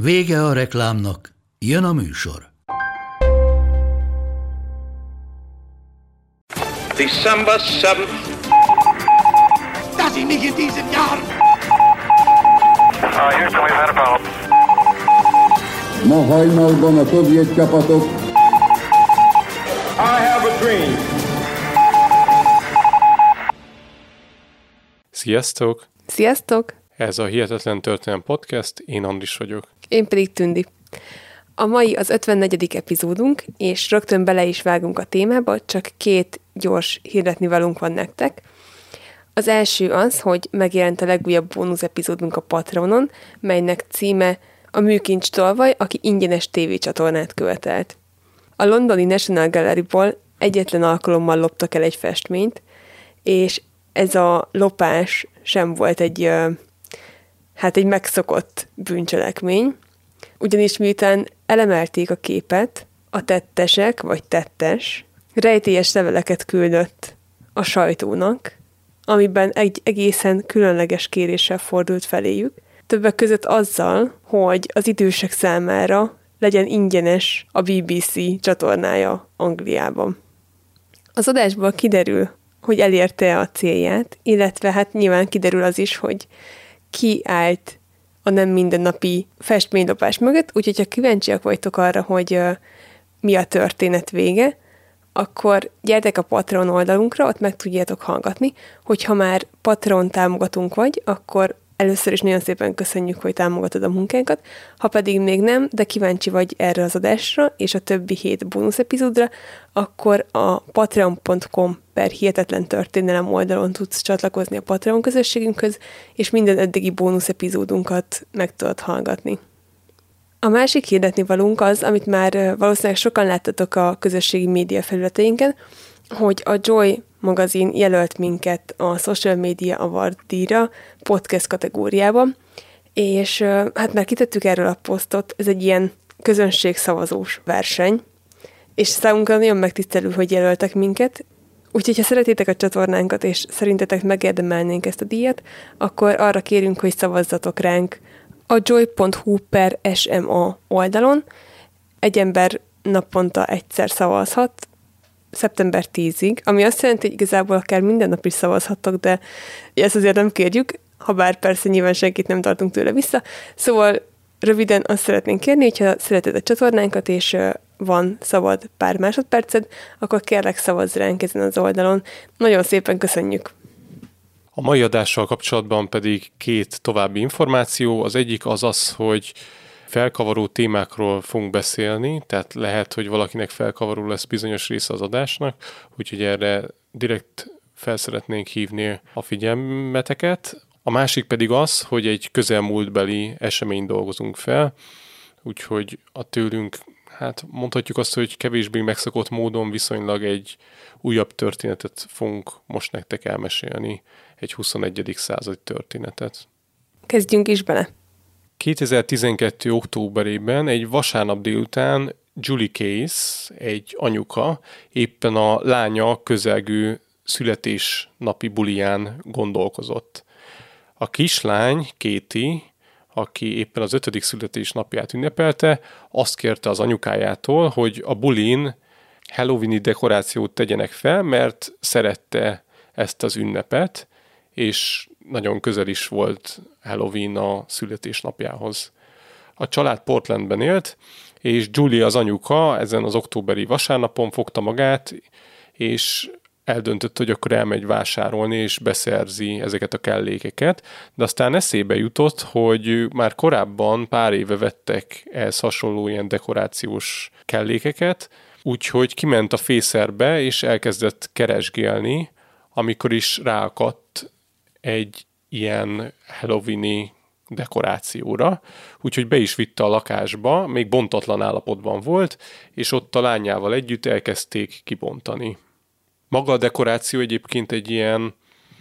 Vége a reklámnak, jön a műsor. December 7th. Dass ich mich in diesem Jahr Uh, Houston, we've had a problem. Ma hajnalban a szovjet csapatok I have a dream. Sziasztok! Sziasztok! Ez a Hihetetlen Történelem Podcast, én Andris vagyok. Én pedig Tündi. A mai az 54. epizódunk, és rögtön bele is vágunk a témába, csak két gyors hirdetni valunk van nektek. Az első az, hogy megjelent a legújabb bónusz epizódunk a Patronon, melynek címe a Műkincs Tolvaj, aki ingyenes tévécsatornát követelt. A londoni National Gallery-ból egyetlen alkalommal loptak el egy festményt, és ez a lopás sem volt egy, hát egy megszokott bűncselekmény, ugyanis miután elemelték a képet, a tettesek, vagy tettes, rejtélyes leveleket küldött a sajtónak, amiben egy egészen különleges kéréssel fordult feléjük, többek között azzal, hogy az idősek számára legyen ingyenes a BBC csatornája Angliában. Az adásból kiderül, hogy elérte a célját, illetve hát nyilván kiderül az is, hogy ki állt a nem mindennapi festménylopás mögött, úgyhogy ha kíváncsiak vagytok arra, hogy mi a történet vége, akkor gyertek a Patreon oldalunkra, ott meg tudjátok hallgatni, hogyha már Patreon támogatunk vagy, akkor először is nagyon szépen köszönjük, hogy támogatod a munkánkat, ha pedig még nem, de kíváncsi vagy erre az adásra és a többi hét bónusz epizódra, akkor a patreon.com per hihetetlen történelem oldalon tudsz csatlakozni a Patreon közösségünkhöz, és minden eddigi bónusz epizódunkat meg tudod hallgatni. A másik hirdetni valunk az, amit már valószínűleg sokan láttatok a közösségi média felületeinken, hogy a Joy magazin jelölt minket a Social Media Award díjra podcast kategóriában, és hát már kitettük erről a posztot, ez egy ilyen közönségszavazós verseny, és számunkra nagyon megtisztelő, hogy jelöltek minket, Úgyhogy, ha szeretitek a csatornánkat, és szerintetek megérdemelnénk ezt a díjat, akkor arra kérünk, hogy szavazzatok ránk a joy.hu per SMA oldalon. Egy ember naponta egyszer szavazhat, szeptember 10-ig, ami azt jelenti, hogy igazából akár minden nap is szavazhattok, de ezt azért nem kérjük, ha bár persze nyilván senkit nem tartunk tőle vissza. Szóval röviden azt szeretnénk kérni, hogyha szereted a csatornánkat, és van szabad pár másodperced, akkor kérlek szavazz ránk ezen az oldalon. Nagyon szépen köszönjük! A mai adással kapcsolatban pedig két további információ. Az egyik az az, hogy felkavaró témákról fogunk beszélni, tehát lehet, hogy valakinek felkavaró lesz bizonyos része az adásnak, úgyhogy erre direkt felszeretnénk hívni a figyelmeteket. A másik pedig az, hogy egy közelmúltbeli eseményt dolgozunk fel, úgyhogy a tőlünk, hát mondhatjuk azt, hogy kevésbé megszokott módon viszonylag egy újabb történetet fogunk most nektek elmesélni, egy 21. századi történetet. Kezdjünk is bele! 2012. októberében egy vasárnap délután Julie Case, egy anyuka, éppen a lánya közelgő születésnapi buliján gondolkozott. A kislány, Katie, aki éppen az ötödik születésnapját ünnepelte, azt kérte az anyukájától, hogy a bulin Halloweeni dekorációt tegyenek fel, mert szerette ezt az ünnepet, és nagyon közel is volt Halloween a születésnapjához. A család Portlandben élt, és Julie az anyuka ezen az októberi vasárnapon fogta magát, és eldöntött, hogy akkor elmegy vásárolni, és beszerzi ezeket a kellékeket, de aztán eszébe jutott, hogy már korábban pár éve vettek ehhez hasonló ilyen dekorációs kellékeket, úgyhogy kiment a fészerbe, és elkezdett keresgélni, amikor is ráakadt egy ilyen Halloweeni dekorációra, úgyhogy be is vitte a lakásba, még bontatlan állapotban volt, és ott a lányával együtt elkezdték kibontani. Maga a dekoráció egyébként egy ilyen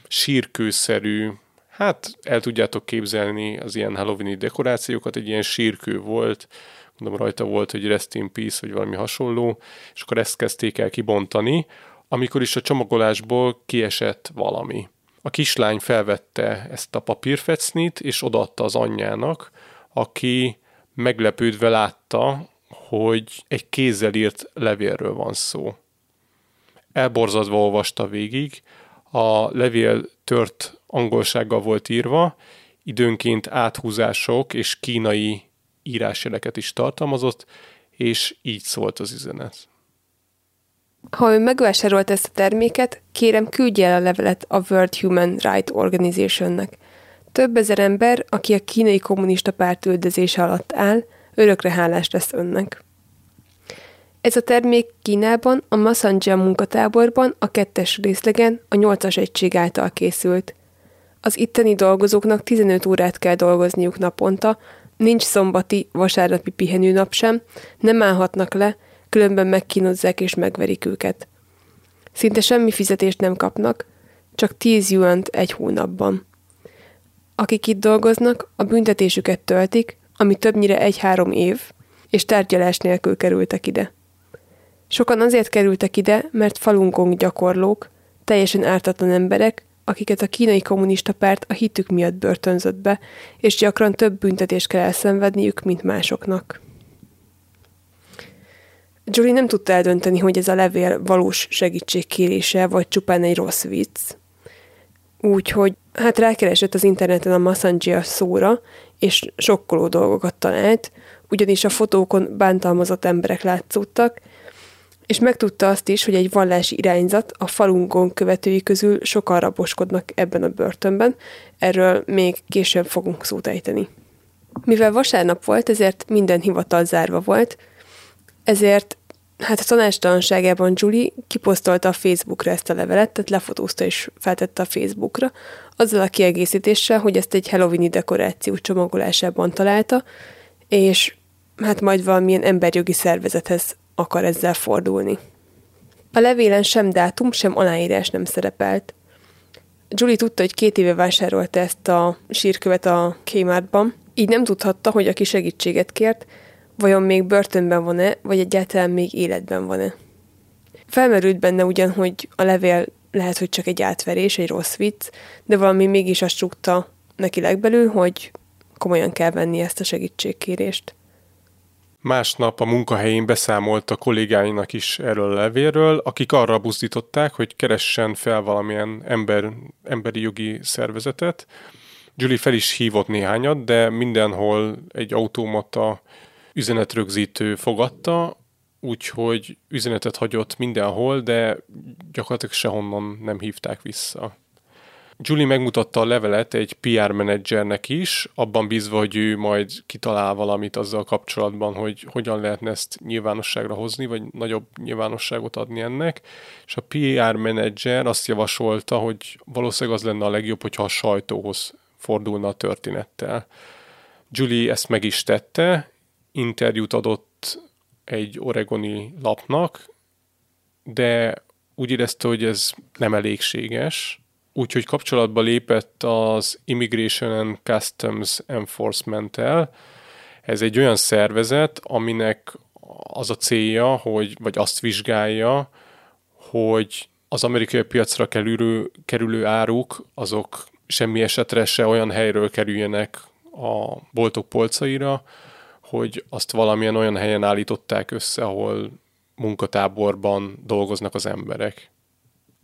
sírkőszerű, hát el tudjátok képzelni az ilyen halloweeni dekorációkat, egy ilyen sírkő volt, mondom rajta volt, hogy Rest in Peace, vagy valami hasonló, és akkor ezt kezdték el kibontani, amikor is a csomagolásból kiesett valami. A kislány felvette ezt a papírfecnit, és odaadta az anyjának, aki meglepődve látta, hogy egy kézzel írt levélről van szó. Elborzadva olvasta végig, a levél tört angolsággal volt írva, időnként áthúzások és kínai írásjeleket is tartalmazott, és így szólt az üzenet. Ha ő megvásárolt ezt a terméket, kérem küldje el a levelet a World Human Rights Organizationnek. Több ezer ember, aki a kínai kommunista párt üldözése alatt áll, örökre hálás lesz önnek. Ez a termék Kínában, a Masanja munkatáborban, a kettes részlegen, a nyolcas egység által készült. Az itteni dolgozóknak 15 órát kell dolgozniuk naponta, nincs szombati, vasárnapi pihenőnap sem, nem állhatnak le, különben megkínozzák és megverik őket. Szinte semmi fizetést nem kapnak, csak 10 yuant egy hónapban. Akik itt dolgoznak, a büntetésüket töltik, ami többnyire egy-három év, és tárgyalás nélkül kerültek ide. Sokan azért kerültek ide, mert falunkon gyakorlók, teljesen ártatlan emberek, akiket a kínai kommunista párt a hitük miatt börtönzött be, és gyakran több büntetést kell elszenvedniük, mint másoknak. Julie nem tudta eldönteni, hogy ez a levél valós segítségkérése, vagy csupán egy rossz vicc. Úgyhogy hát rákeresett az interneten a Messenger szóra, és sokkoló dolgokat talált, ugyanis a fotókon bántalmazott emberek látszódtak, és megtudta azt is, hogy egy vallási irányzat a falunkon követői közül sokan raboskodnak ebben a börtönben, erről még később fogunk szót ejteni. Mivel vasárnap volt, ezért minden hivatal zárva volt, ezért hát a tanástalanságában Julie kiposztolta a Facebookra ezt a levelet, tehát lefotózta és feltette a Facebookra, azzal a kiegészítéssel, hogy ezt egy Halloweeni dekoráció csomagolásában találta, és hát majd valamilyen emberjogi szervezethez akar ezzel fordulni. A levélen sem dátum, sem aláírás nem szerepelt. Julie tudta, hogy két éve vásárolta ezt a sírkövet a Kmartban, így nem tudhatta, hogy aki segítséget kért, vajon még börtönben van-e, vagy egyáltalán még életben van-e. Felmerült benne ugyan, hogy a levél lehet, hogy csak egy átverés, egy rossz vicc, de valami mégis azt csukta neki legbelül, hogy komolyan kell venni ezt a segítségkérést. Másnap a munkahelyén beszámolt a kollégáinak is erről a levélről, akik arra buzdították, hogy keressen fel valamilyen ember, emberi jogi szervezetet. Julie fel is hívott néhányat, de mindenhol egy automata üzenetrögzítő fogadta, úgyhogy üzenetet hagyott mindenhol, de gyakorlatilag sehonnan nem hívták vissza. Julie megmutatta a levelet egy PR menedzsernek is, abban bízva, hogy ő majd kitalál valamit azzal kapcsolatban, hogy hogyan lehetne ezt nyilvánosságra hozni, vagy nagyobb nyilvánosságot adni ennek. És a PR menedzser azt javasolta, hogy valószínűleg az lenne a legjobb, hogyha a sajtóhoz fordulna a történettel. Julie ezt meg is tette, interjút adott egy oregoni lapnak, de úgy érezte, hogy ez nem elégséges, úgyhogy kapcsolatba lépett az Immigration and Customs Enforcement-tel. Ez egy olyan szervezet, aminek az a célja, hogy, vagy azt vizsgálja, hogy az amerikai piacra kerülő, kerülő áruk, azok semmi esetre se olyan helyről kerüljenek a boltok polcaira, hogy azt valamilyen olyan helyen állították össze, ahol munkatáborban dolgoznak az emberek.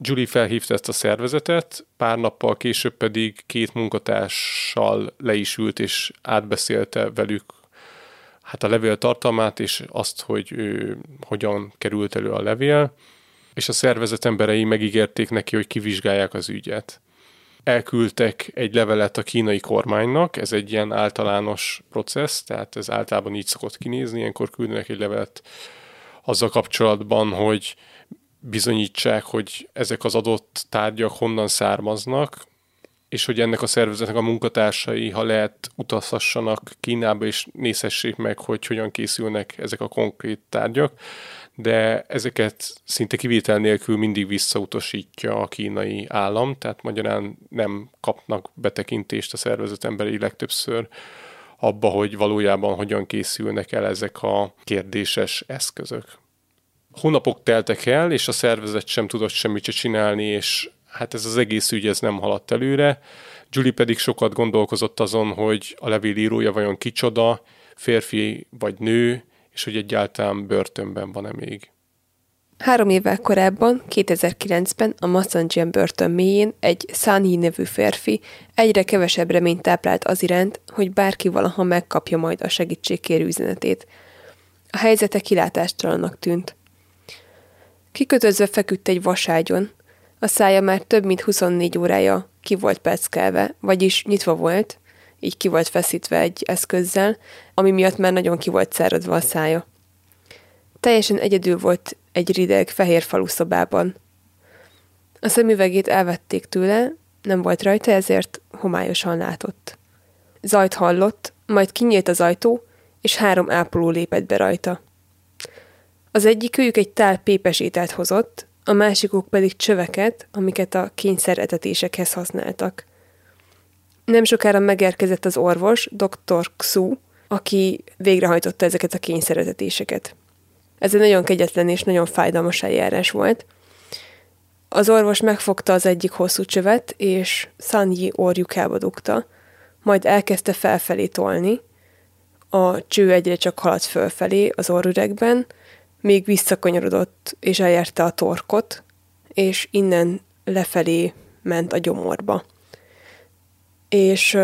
Julie felhívta ezt a szervezetet, pár nappal később pedig két munkatársal le is ült, és átbeszélte velük hát a levél tartalmát, és azt, hogy ő hogyan került elő a levél, és a szervezet emberei megígérték neki, hogy kivizsgálják az ügyet. Elküldtek egy levelet a kínai kormánynak, ez egy ilyen általános processz, tehát ez általában így szokott kinézni, ilyenkor küldenek egy levelet azzal kapcsolatban, hogy bizonyítsák, hogy ezek az adott tárgyak honnan származnak, és hogy ennek a szervezetnek a munkatársai, ha lehet, utazhassanak Kínába, és nézhessék meg, hogy hogyan készülnek ezek a konkrét tárgyak, de ezeket szinte kivétel nélkül mindig visszautasítja a kínai állam, tehát magyarán nem kapnak betekintést a szervezet emberi legtöbbször abba, hogy valójában hogyan készülnek el ezek a kérdéses eszközök. Hónapok teltek el, és a szervezet sem tudott semmit csinálni, és hát ez az egész ügy ez nem haladt előre. Julie pedig sokat gondolkozott azon, hogy a levélírója vajon kicsoda, férfi vagy nő, és hogy egyáltalán börtönben van-e még. Három évvel korábban, 2009-ben a Massanjian börtön mélyén egy Sanyi nevű férfi egyre kevesebb reményt táplált az iránt, hogy bárki valaha megkapja majd a segítségkérő üzenetét. A helyzete kilátástalannak tűnt. Kikötözve feküdt egy vaságyon, a szája már több mint 24 órája ki volt peckelve, vagyis nyitva volt, így ki volt feszítve egy eszközzel, ami miatt már nagyon ki volt száradva a szája. Teljesen egyedül volt egy rideg, fehér falu szobában. A szemüvegét elvették tőle, nem volt rajta, ezért homályosan látott. Zajt hallott, majd kinyílt az ajtó, és három ápoló lépett be rajta. Az egyik őjük egy tál pépes ételt hozott, a másikuk pedig csöveket, amiket a kényszeretetésekhez használtak. Nem sokára megérkezett az orvos, dr. Xu, aki végrehajtotta ezeket a kényszeretetéseket. Ez egy nagyon kegyetlen és nagyon fájdalmas eljárás volt. Az orvos megfogta az egyik hosszú csövet, és Sanyi orjukába dugta, majd elkezdte felfelé tolni. A cső egyre csak haladt fölfelé az orrüregben, még visszakanyarodott és elérte a torkot, és innen lefelé ment a gyomorba. És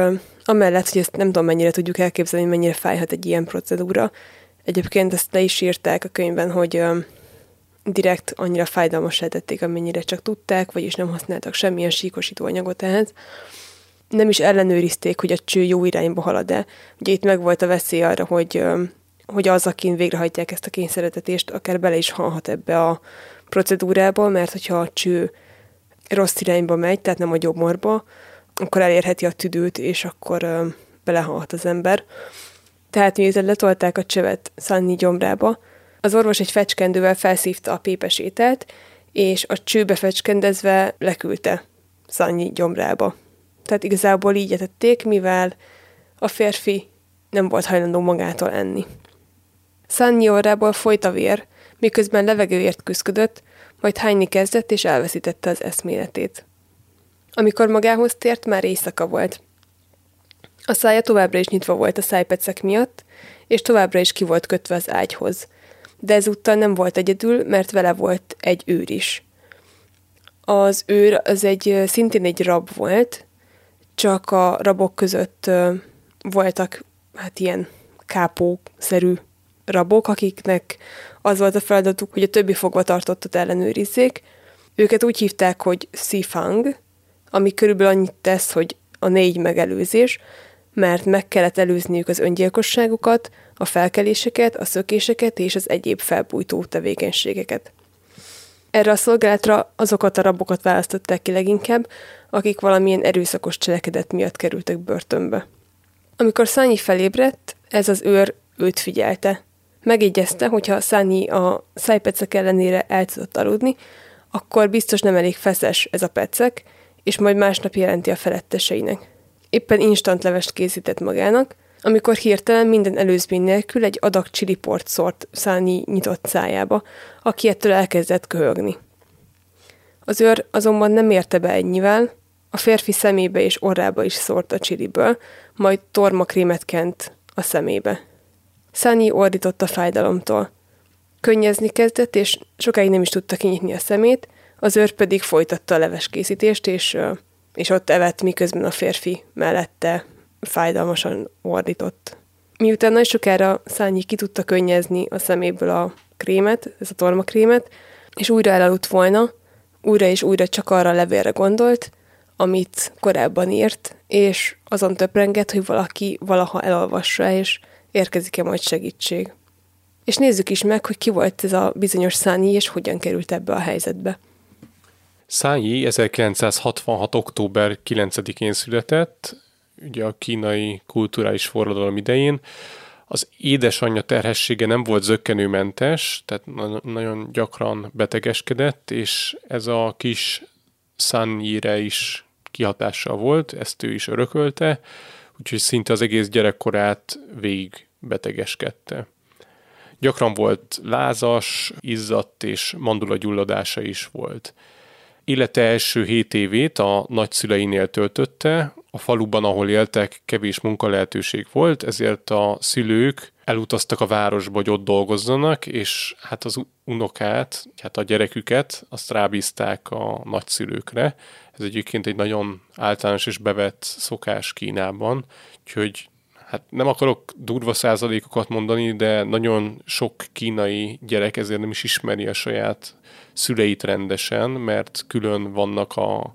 amellett, hogy ezt nem tudom mennyire tudjuk elképzelni, mennyire fájhat egy ilyen procedúra, egyébként ezt le is írták a könyvben, hogy direkt annyira fájdalmas tették, amennyire csak tudták, vagyis nem használtak semmilyen síkosító anyagot ehhez. Nem is ellenőrizték, hogy a cső jó irányba halad-e. Ugye itt meg volt a veszély arra, hogy hogy az, akin végrehajtják ezt a kényszeretetést, akár bele is halhat ebbe a procedúrába, mert hogyha a cső rossz irányba megy, tehát nem a gyomorba, akkor elérheti a tüdőt, és akkor ö, belehalhat az ember. Tehát miután letolták a csövet Szanni gyomrába, az orvos egy fecskendővel felszívta a pépes ételt, és a csőbe fecskendezve leküldte Szanyi gyomrába. Tehát igazából így etették, mivel a férfi nem volt hajlandó magától enni. Szannyi orrából folyt a vér, miközben levegőért küzdött, majd hányni kezdett és elveszítette az eszméletét. Amikor magához tért, már éjszaka volt. A szája továbbra is nyitva volt a szájpecek miatt, és továbbra is ki volt kötve az ágyhoz. De ezúttal nem volt egyedül, mert vele volt egy őr is. Az őr az egy szintén egy rab volt, csak a rabok között voltak hát ilyen kápószerű rabok, akiknek az volt a feladatuk, hogy a többi fogvatartottat ellenőrizzék. Őket úgy hívták, hogy Sifang, ami körülbelül annyit tesz, hogy a négy megelőzés, mert meg kellett előzniük az öngyilkosságukat, a felkeléseket, a szökéseket és az egyéb felbújtó tevékenységeket. Erre a szolgálatra azokat a rabokat választották ki leginkább, akik valamilyen erőszakos cselekedet miatt kerültek börtönbe. Amikor Szányi felébredt, ez az őr őt figyelte. Megjegyezte, hogyha Szányi a szájpecek ellenére el tudott aludni, akkor biztos nem elég feszes ez a pecek, és majd másnap jelenti a feletteseinek. Éppen instant levest készített magának, amikor hirtelen minden előzmény nélkül egy adag csiliport szórt Szányi nyitott szájába, aki ettől elkezdett köhögni. Az őr azonban nem érte be ennyivel, a férfi szemébe és orrába is szórt a csiliből, majd tormakrémet kent a szemébe. Szányi ordított a fájdalomtól. Könnyezni kezdett, és sokáig nem is tudta kinyitni a szemét, az őr pedig folytatta a leveskészítést, és, és ott evett, miközben a férfi mellette fájdalmasan ordított. Miután nagy sokára Szányi ki tudta könnyezni a szeméből a krémet, ez a tormakrémet, és újra elaludt volna, újra és újra csak arra a levélre gondolt, amit korábban írt, és azon töprengett, hogy valaki valaha elolvassa, és érkezik-e majd segítség. És nézzük is meg, hogy ki volt ez a bizonyos Szányi, és hogyan került ebbe a helyzetbe. Szányi 1966. október 9-én született, ugye a kínai kulturális forradalom idején. Az édesanyja terhessége nem volt zöggenőmentes, tehát nagyon gyakran betegeskedett, és ez a kis Szányire is kihatással volt, ezt ő is örökölte, úgyhogy szinte az egész gyerekkorát végig betegeskedte. Gyakran volt lázas, izzadt és mandulagyulladása is volt. Élete első hét évét a nagyszüleinél töltötte, a faluban, ahol éltek, kevés munkalehetőség volt, ezért a szülők elutaztak a városba, hogy ott dolgozzanak, és hát az unokát, hát a gyereküket, azt rábízták a nagyszülőkre. Ez egyébként egy nagyon általános és bevett szokás Kínában, úgyhogy hát nem akarok durva százalékokat mondani, de nagyon sok kínai gyerek ezért nem is ismeri a saját szüleit rendesen, mert külön vannak a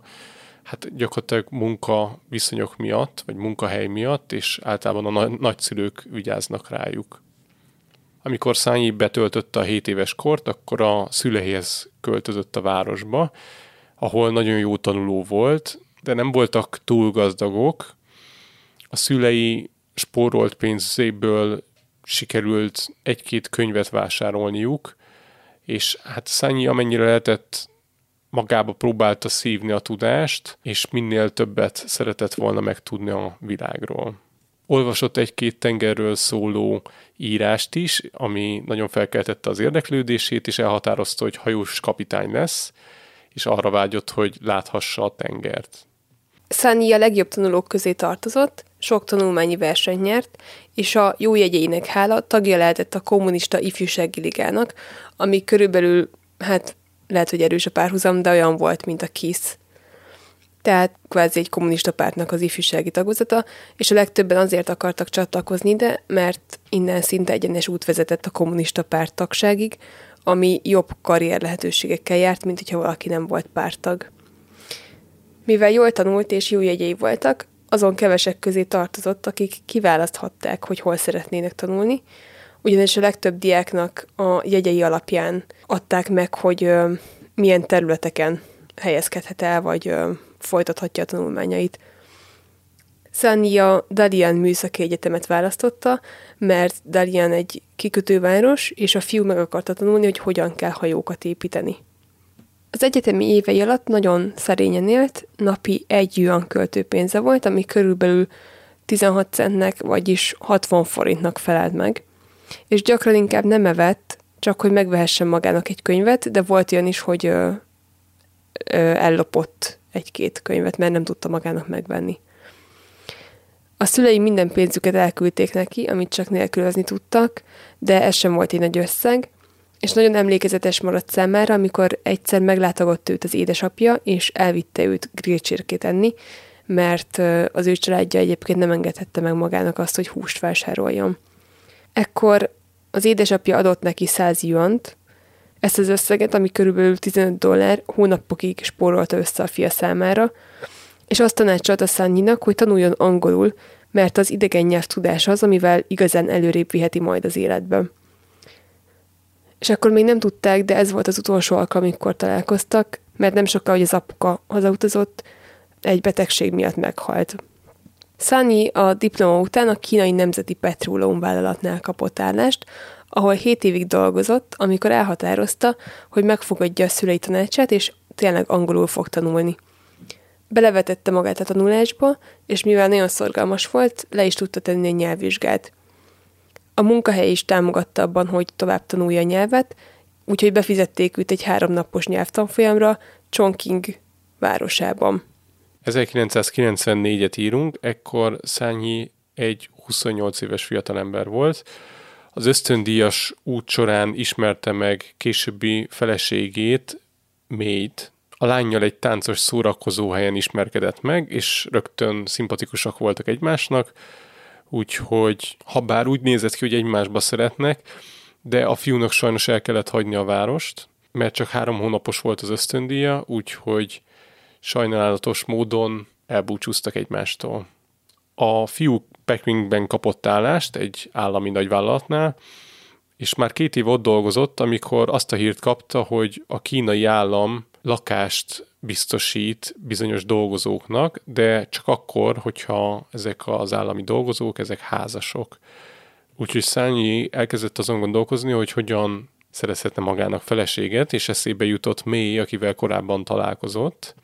hát gyakorlatilag munka viszonyok miatt, vagy munkahely miatt, és általában a nagyszülők vigyáznak rájuk. Amikor Szányi betöltötte a 7 éves kort, akkor a szüleihez költözött a városba, ahol nagyon jó tanuló volt, de nem voltak túl gazdagok. A szülei spórolt pénzéből sikerült egy-két könyvet vásárolniuk, és hát Szányi amennyire lehetett magába próbálta szívni a tudást, és minél többet szeretett volna megtudni a világról. Olvasott egy-két tengerről szóló írást is, ami nagyon felkeltette az érdeklődését, és elhatározta, hogy hajós kapitány lesz, és arra vágyott, hogy láthassa a tengert. Szányi a legjobb tanulók közé tartozott, sok tanulmányi versenyt nyert, és a jó jegyeinek hála tagja lehetett a kommunista ifjúsági ligának, ami körülbelül, hát lehet, hogy erős a párhuzam, de olyan volt, mint a KISZ. Tehát kvázi egy kommunista pártnak az ifjúsági tagozata, és a legtöbben azért akartak csatlakozni ide, mert innen szinte egyenes út vezetett a kommunista párt tagságig, ami jobb karrier lehetőségekkel járt, mint hogyha valaki nem volt pártag. Mivel jól tanult és jó jegyei voltak, azon kevesek közé tartozott, akik kiválaszthatták, hogy hol szeretnének tanulni, ugyanis a legtöbb diáknak a jegyei alapján adták meg, hogy ö, milyen területeken helyezkedhet el, vagy ö, folytathatja a tanulmányait. Szányi a Dalian Műszaki Egyetemet választotta, mert Dalian egy kikötőváros, és a fiú meg akarta tanulni, hogy hogyan kell hajókat építeni. Az egyetemi évei alatt nagyon szerényen élt, napi egy yuan költőpénze volt, ami körülbelül 16 centnek, vagyis 60 forintnak felelt meg. És gyakran inkább nem evett, csak hogy megvehessen magának egy könyvet, de volt olyan is, hogy ö, ö, ellopott egy-két könyvet, mert nem tudta magának megvenni. A szülei minden pénzüket elküldték neki, amit csak nélkülözni tudtak, de ez sem volt egy nagy összeg, és nagyon emlékezetes maradt számára, amikor egyszer meglátogott őt az édesapja, és elvitte őt grillcsirkét enni, mert az ő családja egyébként nem engedhette meg magának azt, hogy húst vásároljon. Ekkor az édesapja adott neki 100 juant, ezt az összeget, ami körülbelül 15 dollár, hónapokig spórolta össze a fia számára, és azt tanácsolta Szányinak, hogy tanuljon angolul, mert az idegen nyelv tudása az, amivel igazán előrébb viheti majd az életben. És akkor még nem tudták, de ez volt az utolsó alkalom, amikor találkoztak, mert nem sokkal, hogy az apuka hazautazott, egy betegség miatt meghalt. Sunny a diploma után a kínai nemzeti petróleum vállalatnál kapott állást, ahol 7 évig dolgozott, amikor elhatározta, hogy megfogadja a szülei tanácsát, és tényleg angolul fog tanulni. Belevetette magát a tanulásba, és mivel nagyon szorgalmas volt, le is tudta tenni a nyelvvizsgát. A munkahely is támogatta abban, hogy tovább tanulja a nyelvet, úgyhogy befizették őt egy háromnapos nyelvtanfolyamra Chongqing városában. 1994-et írunk, ekkor Szányi egy 28 éves fiatalember volt. Az ösztöndíjas út során ismerte meg későbbi feleségét, Mélyt. A lányjal egy táncos szórakozó helyen ismerkedett meg, és rögtön szimpatikusak voltak egymásnak, úgyhogy ha bár úgy nézett ki, hogy egymásba szeretnek, de a fiúnak sajnos el kellett hagyni a várost, mert csak három hónapos volt az ösztöndíja, úgyhogy sajnálatos módon elbúcsúztak egymástól. A fiú Pekingben kapott állást egy állami nagyvállalatnál, és már két év ott dolgozott, amikor azt a hírt kapta, hogy a kínai állam lakást biztosít bizonyos dolgozóknak, de csak akkor, hogyha ezek az állami dolgozók, ezek házasok. Úgyhogy Szányi elkezdett azon gondolkozni, hogy hogyan szerezhetne magának feleséget, és eszébe jutott mély, akivel korábban találkozott.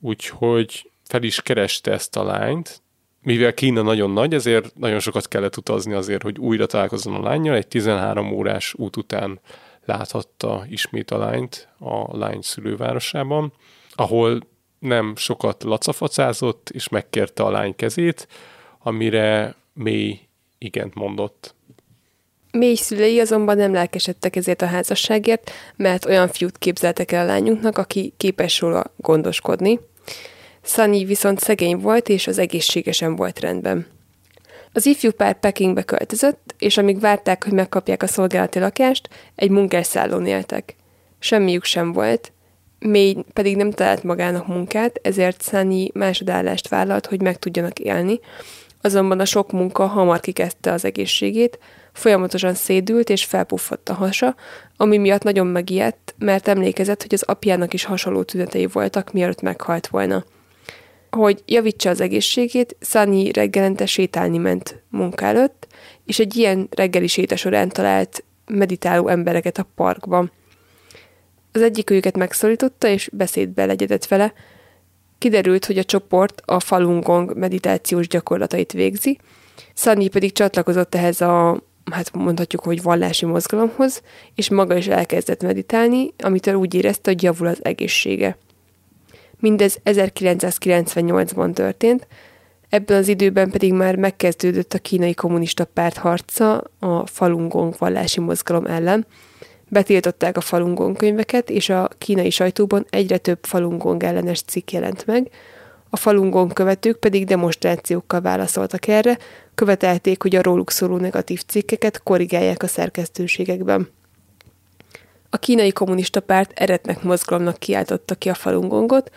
Úgyhogy fel is kereste ezt a lányt, mivel Kína nagyon nagy, ezért nagyon sokat kellett utazni azért, hogy újra találkozzon a lányjal. Egy 13 órás út után láthatta ismét a lányt a lány szülővárosában, ahol nem sokat lacafacázott, és megkérte a lány kezét, amire mély igent mondott. Mély szülei azonban nem lelkesedtek ezért a házasságért, mert olyan fiút képzeltek el a lányunknak, aki képes róla gondoskodni. Sunny viszont szegény volt, és az egészségesen volt rendben. Az ifjú pár Pekingbe költözött, és amíg várták, hogy megkapják a szolgálati lakást, egy munkásszállón éltek. Semmiük sem volt, Mély pedig nem talált magának munkát, ezért Sunny másodállást vállalt, hogy meg tudjanak élni, azonban a sok munka hamar kikezdte az egészségét, folyamatosan szédült és felpuffott a hasa, ami miatt nagyon megijedt, mert emlékezett, hogy az apjának is hasonló tünetei voltak, mielőtt meghalt volna. Hogy javítsa az egészségét, Sunny reggelente sétálni ment munka előtt, és egy ilyen reggeli séta során talált meditáló embereket a parkban. Az egyik őket megszólította, és beszédbe legyedett vele. Kiderült, hogy a csoport a Falun Gong meditációs gyakorlatait végzi, Sunny pedig csatlakozott ehhez a hát mondhatjuk, hogy vallási mozgalomhoz, és maga is elkezdett meditálni, amitől úgy érezte, hogy javul az egészsége. Mindez 1998-ban történt, ebben az időben pedig már megkezdődött a kínai kommunista párt harca a Falun Gong vallási mozgalom ellen. Betiltották a Falun Gong könyveket, és a kínai sajtóban egyre több Falun Gong ellenes cikk jelent meg, a Falun Gong követők pedig demonstrációkkal válaszoltak erre, követelték, hogy a róluk szóló negatív cikkeket korrigálják a szerkesztőségekben. A kínai kommunista párt eretnek mozgalomnak kiáltotta ki a Falun Gongot,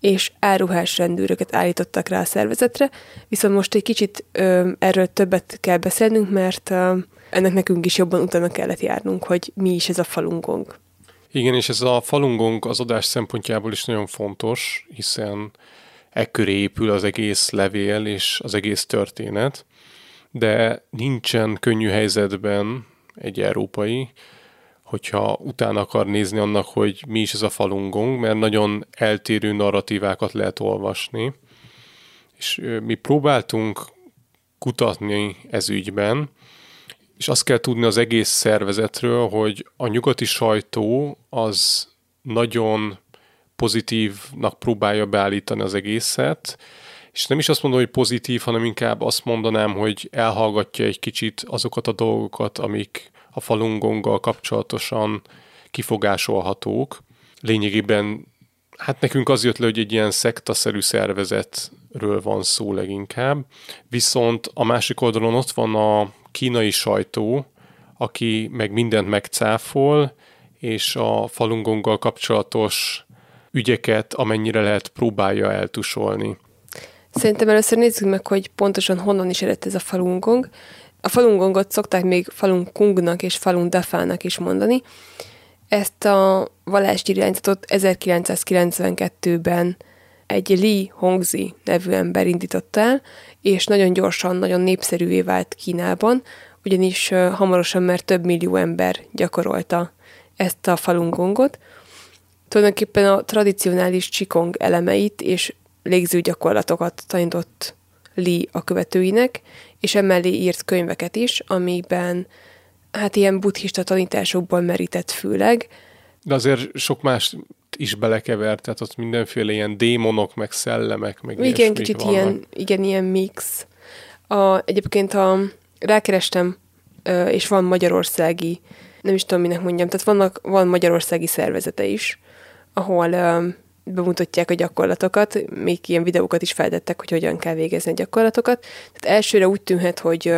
és áruhás rendőröket állítottak rá a szervezetre, viszont most egy kicsit ö, erről többet kell beszélnünk, mert ö, ennek nekünk is jobban utána kellett járnunk, hogy mi is ez a Falun Gong. Igen, és ez a Falun Gong az adás szempontjából is nagyon fontos, hiszen ekköré épül az egész levél és az egész történet, de nincsen könnyű helyzetben egy európai, hogyha utána akar nézni annak, hogy mi is ez a falungong, mert nagyon eltérő narratívákat lehet olvasni. És mi próbáltunk kutatni ez ügyben, és azt kell tudni az egész szervezetről, hogy a nyugati sajtó az nagyon pozitívnak próbálja beállítani az egészet, és nem is azt mondom, hogy pozitív, hanem inkább azt mondanám, hogy elhallgatja egy kicsit azokat a dolgokat, amik a falungonggal kapcsolatosan kifogásolhatók. Lényegében hát nekünk az jött le, hogy egy ilyen szektaszerű szervezetről van szó leginkább, viszont a másik oldalon ott van a kínai sajtó, aki meg mindent megcáfol, és a falungonggal kapcsolatos ügyeket, amennyire lehet próbálja eltusolni. Szerintem először nézzük meg, hogy pontosan honnan is eredt ez a falungong. A falungongot szokták még Falun Kungnak és Falun Dafának is mondani. Ezt a vallási irányzatot 1992-ben egy Li Hongzi nevű ember indította el, és nagyon gyorsan, nagyon népszerűvé vált Kínában, ugyanis hamarosan már több millió ember gyakorolta ezt a falungongot. Tulajdonképpen a tradicionális csikong elemeit és légző gyakorlatokat tanított Li a követőinek, és emellé írt könyveket is, amiben hát ilyen buddhista tanításokból merített főleg. De azért sok más is belekevert, tehát ott mindenféle ilyen démonok, meg szellemek, meg Igen, kicsit vannak. ilyen, igen, ilyen mix. A, egyébként a, rákerestem, és van magyarországi, nem is tudom, minek mondjam, tehát vannak, van magyarországi szervezete is, ahol bemutatják a gyakorlatokat, még ilyen videókat is feltettek, hogy hogyan kell végezni a gyakorlatokat. Tehát elsőre úgy tűnhet, hogy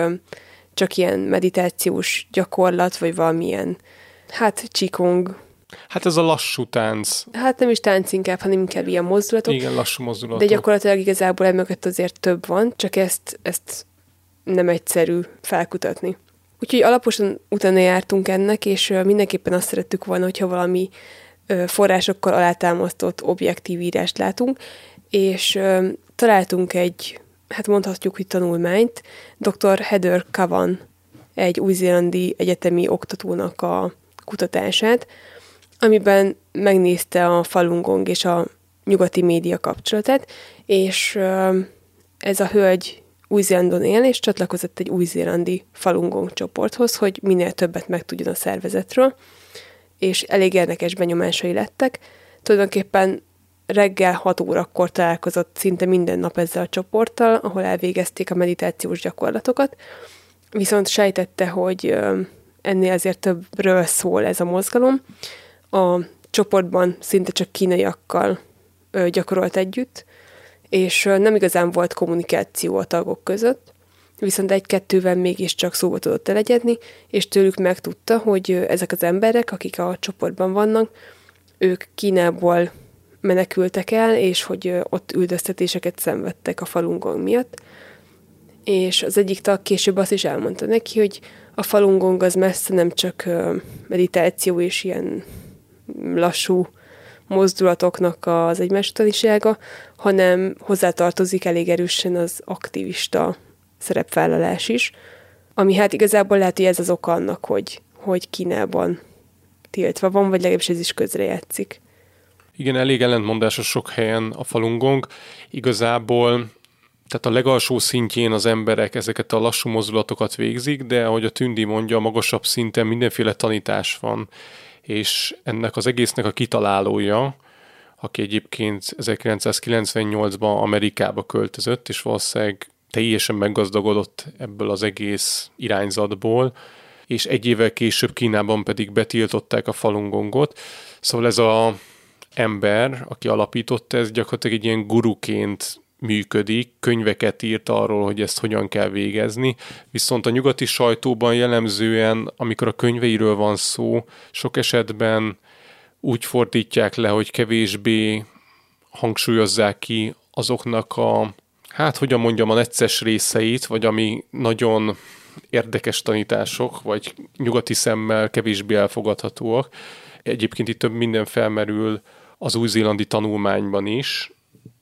csak ilyen meditációs gyakorlat, vagy valamilyen, hát csikong. Hát ez a lassú tánc. Hát nem is tánc inkább, hanem inkább ilyen mozdulatok. Igen, lassú mozdulatok. De gyakorlatilag igazából emögött azért több van, csak ezt, ezt nem egyszerű felkutatni. Úgyhogy alaposan utána jártunk ennek, és mindenképpen azt szerettük volna, hogyha valami forrásokkal alátámasztott objektív írást látunk, és találtunk egy, hát mondhatjuk, hogy tanulmányt, dr. Heather Kavan, egy új-zélandi egyetemi oktatónak a kutatását, amiben megnézte a falungong és a nyugati média kapcsolatát, és ez a hölgy új-Zélandon él, és csatlakozott egy új-zélandi falungong csoporthoz, hogy minél többet megtudjon a szervezetről, és elég érdekes benyomásai lettek. Tulajdonképpen reggel 6 órakor találkozott szinte minden nap ezzel a csoporttal, ahol elvégezték a meditációs gyakorlatokat, viszont sejtette, hogy ennél azért többről szól ez a mozgalom. A csoportban szinte csak kínaiakkal gyakorolt együtt, és nem igazán volt kommunikáció a tagok között, viszont egy-kettővel mégiscsak szóba tudott elegyedni, és tőlük megtudta, hogy ezek az emberek, akik a csoportban vannak, ők Kínából menekültek el, és hogy ott üldöztetéseket szenvedtek a falungong miatt. És az egyik tag később azt is elmondta neki, hogy a falungong az messze nem csak meditáció és ilyen lassú mozdulatoknak az egymásutanisága, hanem hozzátartozik elég erősen az aktivista szerepvállalás is, ami hát igazából lehet, hogy ez az oka annak, hogy, hogy Kínában tiltva van, vagy legalábbis ez is közrejátszik. Igen, elég ellentmondásos sok helyen a falungong. Igazából tehát a legalsó szintjén az emberek ezeket a lassú mozdulatokat végzik, de ahogy a Tündi mondja, a magasabb szinten mindenféle tanítás van és ennek az egésznek a kitalálója, aki egyébként 1998-ban Amerikába költözött, és valószínűleg teljesen meggazdagodott ebből az egész irányzatból, és egy évvel később Kínában pedig betiltották a falungongot. Szóval ez a ember, aki alapította, ez gyakorlatilag egy ilyen guruként működik, könyveket írt arról, hogy ezt hogyan kell végezni, viszont a nyugati sajtóban jellemzően, amikor a könyveiről van szó, sok esetben úgy fordítják le, hogy kevésbé hangsúlyozzák ki azoknak a, hát hogyan mondjam, a necces részeit, vagy ami nagyon érdekes tanítások, vagy nyugati szemmel kevésbé elfogadhatóak. Egyébként itt több minden felmerül az új-zélandi tanulmányban is,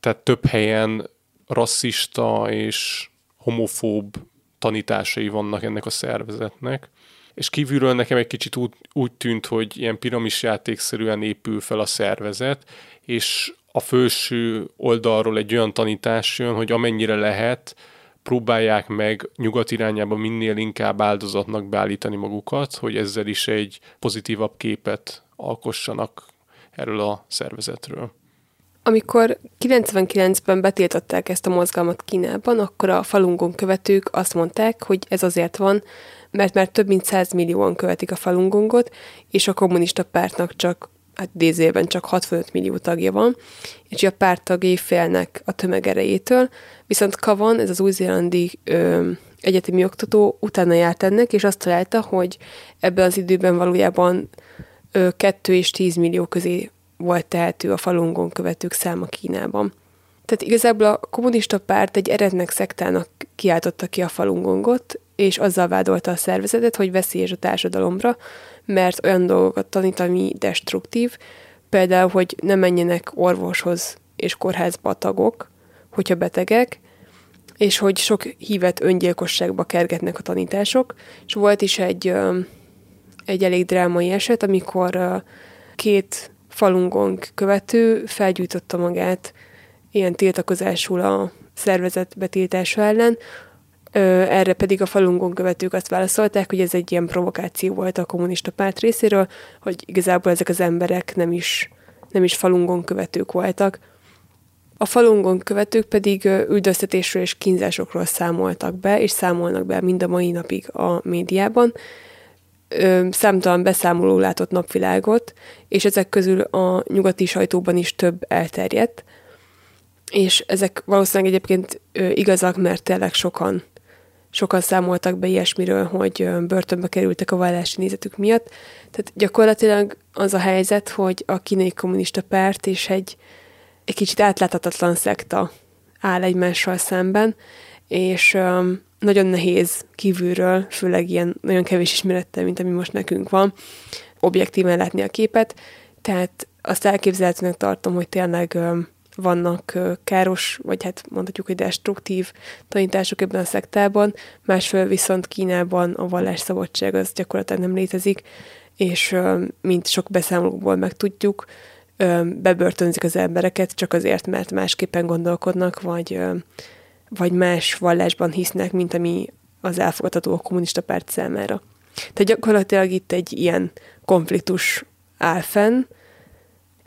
tehát több helyen rasszista és homofób tanításai vannak ennek a szervezetnek. És kívülről nekem egy kicsit úgy, úgy tűnt, hogy ilyen piramis játékszerűen épül fel a szervezet, és a felső oldalról egy olyan tanítás jön, hogy amennyire lehet, próbálják meg nyugat irányába minél inkább áldozatnak beállítani magukat, hogy ezzel is egy pozitívabb képet alkossanak erről a szervezetről. Amikor 99-ben betiltották ezt a mozgalmat Kínában, akkor a falungon követők azt mondták, hogy ez azért van, mert már több mint 100 millióan követik a falungongot, és a kommunista pártnak csak hát dézében csak 65 millió tagja van, és a párt tagjai félnek a tömeg erejétől, viszont Kavan, ez az új-zélandi egyetemi oktató utána járt ennek, és azt találta, hogy ebben az időben valójában ö, 2 és 10 millió közé volt tehető a falungon követők száma Kínában. Tehát igazából a kommunista párt egy erednek szektának kiáltotta ki a falungongot, és azzal vádolta a szervezetet, hogy veszélyes a társadalomra, mert olyan dolgokat tanít, ami destruktív, például, hogy ne menjenek orvoshoz és kórházba tagok, hogyha betegek, és hogy sok hívet öngyilkosságba kergetnek a tanítások, és volt is egy, egy elég drámai eset, amikor két falungong követő felgyújtotta magát ilyen tiltakozásul a szervezet betiltása ellen, erre pedig a falungon követők azt válaszolták, hogy ez egy ilyen provokáció volt a kommunista párt részéről, hogy igazából ezek az emberek nem is, nem is falungon követők voltak. A falungon követők pedig üldöztetésről és kínzásokról számoltak be, és számolnak be mind a mai napig a médiában számtalan beszámoló látott napvilágot, és ezek közül a nyugati sajtóban is több elterjedt, és ezek valószínűleg egyébként igazak, mert tényleg sokan, sokan számoltak be ilyesmiről, hogy börtönbe kerültek a vallási nézetük miatt. Tehát gyakorlatilag az a helyzet, hogy a kínai kommunista párt és egy, egy kicsit átláthatatlan szekta áll egymással szemben, és ö, nagyon nehéz kívülről, főleg ilyen nagyon kevés ismerettel, mint ami most nekünk van, objektíven látni a képet, tehát azt elképzelhetőnek tartom, hogy tényleg vannak káros, vagy hát mondhatjuk, hogy destruktív tanítások ebben a szektában, másfél viszont Kínában a vallásszabadság az gyakorlatilag nem létezik, és mint sok beszámolókból megtudjuk, bebörtönzik az embereket csak azért, mert másképpen gondolkodnak, vagy, vagy más vallásban hisznek, mint ami az elfogadható a kommunista párt számára. Tehát gyakorlatilag itt egy ilyen konfliktus áll fenn,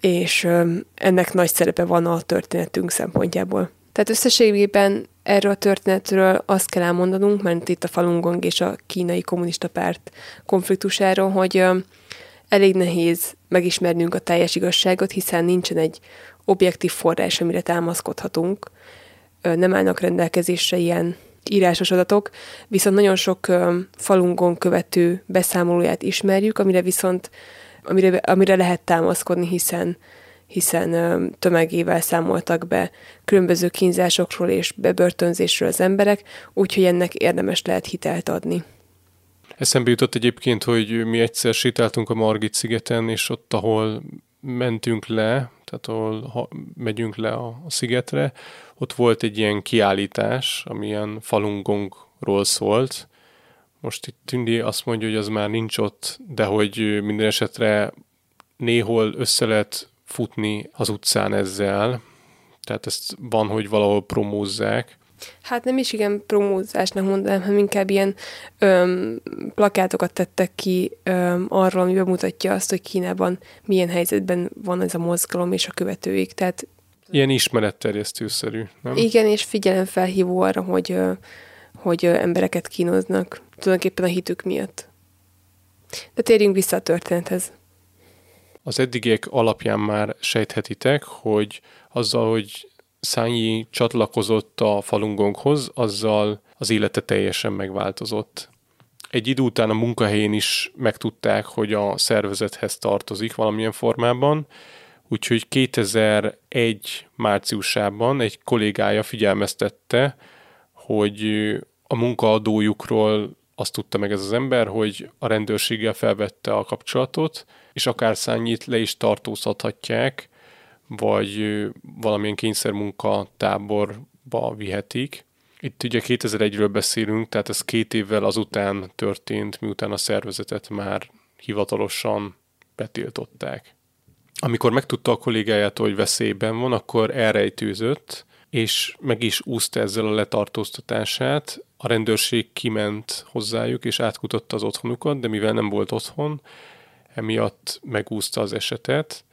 és ennek nagy szerepe van a történetünk szempontjából. Tehát összességében erről a történetről azt kell elmondanunk, mert itt a Falun Gong és a kínai kommunista párt konfliktusáról, hogy elég nehéz megismernünk a teljes igazságot, hiszen nincsen egy objektív forrás, amire támaszkodhatunk. Nem állnak rendelkezésre ilyen írásos adatok, viszont nagyon sok falungon követő beszámolóját ismerjük, amire viszont amire, amire lehet támaszkodni, hiszen hiszen tömegével számoltak be különböző kínzásokról és bebörtönzésről az emberek, úgyhogy ennek érdemes lehet hitelt adni. Eszembe jutott egyébként, hogy mi egyszer sétáltunk a Margit szigeten, és ott, ahol mentünk le, tehát ahol ha, megyünk le a, a szigetre, ott volt egy ilyen kiállítás, ami ilyen falungongról szólt. Most itt Tündi azt mondja, hogy az már nincs ott, de hogy minden esetre néhol össze lehet futni az utcán ezzel, tehát ezt van, hogy valahol promózzák. Hát nem is igen promózásnak mondanám, hanem inkább ilyen öm, plakátokat tettek ki öm, arról, ami bemutatja azt, hogy Kínában milyen helyzetben van ez a mozgalom és a követőik. Tehát Ilyen ismeretterjesztőszerű, nem? Igen, és figyelemfelhívó arra, hogy, hogy embereket kínoznak, tulajdonképpen a hitük miatt. De térjünk vissza a történethez. Az eddigiek alapján már sejthetitek, hogy azzal, hogy Szányi csatlakozott a falungonghoz, azzal az élete teljesen megváltozott. Egy idő után a munkahelyén is megtudták, hogy a szervezethez tartozik valamilyen formában, úgyhogy 2001 márciusában egy kollégája figyelmeztette, hogy a munkaadójukról azt tudta meg ez az ember, hogy a rendőrséggel felvette a kapcsolatot, és akár Szányit le is tartóztathatják, vagy valamilyen kényszermunka táborba vihetik. Itt ugye 2001-ről beszélünk, tehát ez két évvel azután történt, miután a szervezetet már hivatalosan betiltották. Amikor megtudta a kollégájától, hogy veszélyben van, akkor elrejtőzött, és meg is úszta ezzel a letartóztatását. A rendőrség kiment hozzájuk, és átkutatta az otthonukat, de mivel nem volt otthon, emiatt megúszta az esetet,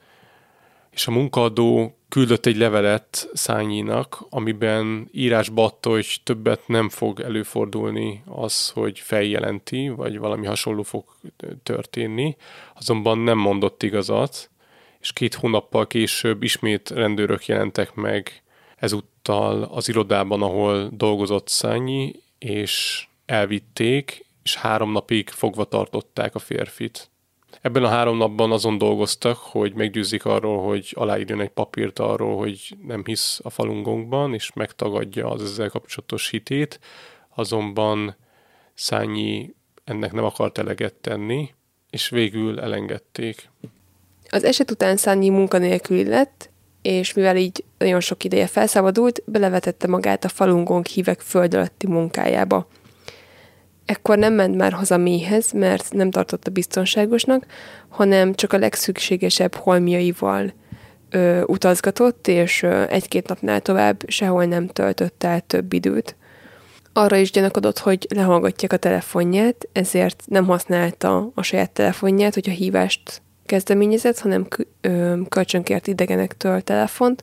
és a munkaadó küldött egy levelet Szányinak, amiben írásba adta, hogy többet nem fog előfordulni az, hogy feljelenti, vagy valami hasonló fog történni, azonban nem mondott igazat, és két hónappal később ismét rendőrök jelentek meg ezúttal az irodában, ahol dolgozott Szányi, és elvitték, és három napig fogva tartották a férfit. Ebben a három napban azon dolgoztak, hogy meggyőzik arról, hogy aláírjon egy papírt arról, hogy nem hisz a falungongban, és megtagadja az ezzel kapcsolatos hitét, azonban Szányi ennek nem akart eleget tenni, és végül elengedték. Az eset után Szányi munkanélküli lett, és mivel így nagyon sok ideje felszabadult, belevetette magát a falungong hívek föld alatti munkájába – Ekkor nem ment már haza méhez, mert nem tartotta biztonságosnak, hanem csak a legszükségesebb holmiaival ö, utazgatott, és egy-két napnál tovább sehol nem töltött el több időt. Arra is gyanakodott, hogy lehallgatják a telefonját, ezért nem használta a saját telefonját, hogyha hívást kezdeményezett, hanem kölcsönkért idegenektől telefont,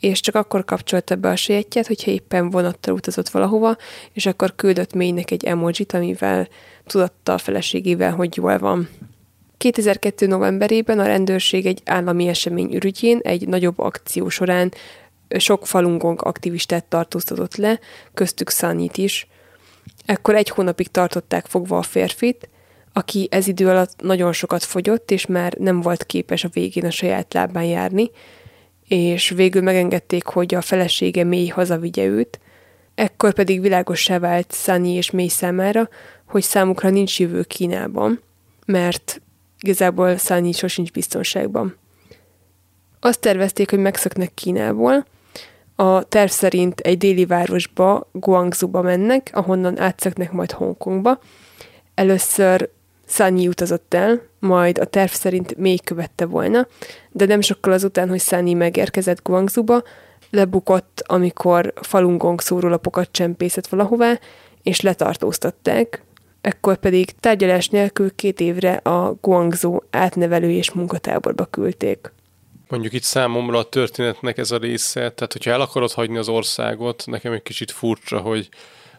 és csak akkor kapcsolta be a sajátját, hogyha éppen vonattal utazott valahova, és akkor küldött mélynek egy emojit, amivel tudatta a feleségével, hogy jól van. 2002. novemberében a rendőrség egy állami esemény ürügyén egy nagyobb akció során sok falungong aktivistát tartóztatott le, köztük Szanyit is. Ekkor egy hónapig tartották fogva a férfit, aki ez idő alatt nagyon sokat fogyott, és már nem volt képes a végén a saját lábán járni, és végül megengedték, hogy a felesége mély hazavigye őt, ekkor pedig világossá vált Sunny és mély számára, hogy számukra nincs jövő Kínában, mert igazából Sunny sosincs biztonságban. Azt tervezték, hogy megszöknek Kínából, a terv szerint egy déli városba, Guangzhou-ba mennek, ahonnan átszöknek majd Hongkongba. Először Sunny utazott el, majd a terv szerint még követte volna, de nem sokkal azután, hogy Sunny megérkezett Guangzhou-ba, lebukott, amikor Falun Gong szórólapokat csempészett valahová, és letartóztatták, ekkor pedig tárgyalás nélkül két évre a Guangzhou átnevelő és munkatáborba küldték. Mondjuk itt számomra a történetnek ez a része, tehát hogyha el akarod hagyni az országot, nekem egy kicsit furcsa, hogy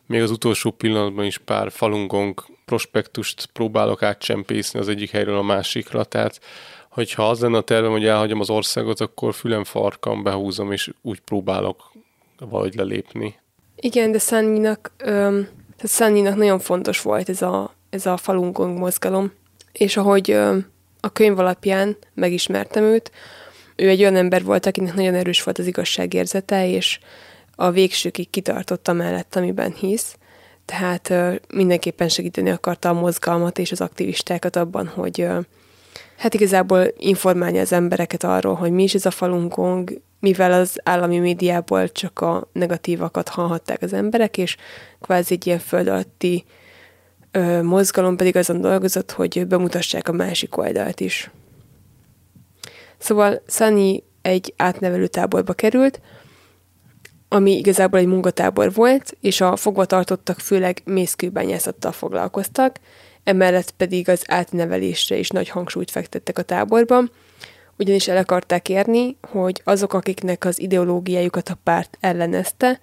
még az utolsó pillanatban is pár falungong prospektust próbálok átcsempészni az egyik helyről a másikra, tehát hogyha az lenne a tervem, hogy elhagyom az országot, akkor fülem farkam behúzom, és úgy próbálok valahogy lelépni. Igen, de öm, Szányinak nagyon fontos volt ez a, ez a falungong mozgalom, és ahogy öm, a könyv alapján megismertem őt, ő egy olyan ember volt, akinek nagyon erős volt az igazságérzete, és a végsőkig kitartotta mellett, amiben hisz. Tehát mindenképpen segíteni akarta a mozgalmat és az aktivistákat abban, hogy hát igazából informálja az embereket arról, hogy mi is ez a falunkong, mivel az állami médiából csak a negatívakat hallhatták az emberek, és kvázi egy ilyen föld alatti mozgalom pedig azon dolgozott, hogy bemutassák a másik oldalt is. Szóval Sunny egy átnevelő táborba került, ami igazából egy munkatábor volt, és a fogvatartottak főleg mészkőbányászattal foglalkoztak, emellett pedig az átnevelésre is nagy hangsúlyt fektettek a táborban, ugyanis el akarták érni, hogy azok, akiknek az ideológiájukat a párt ellenezte,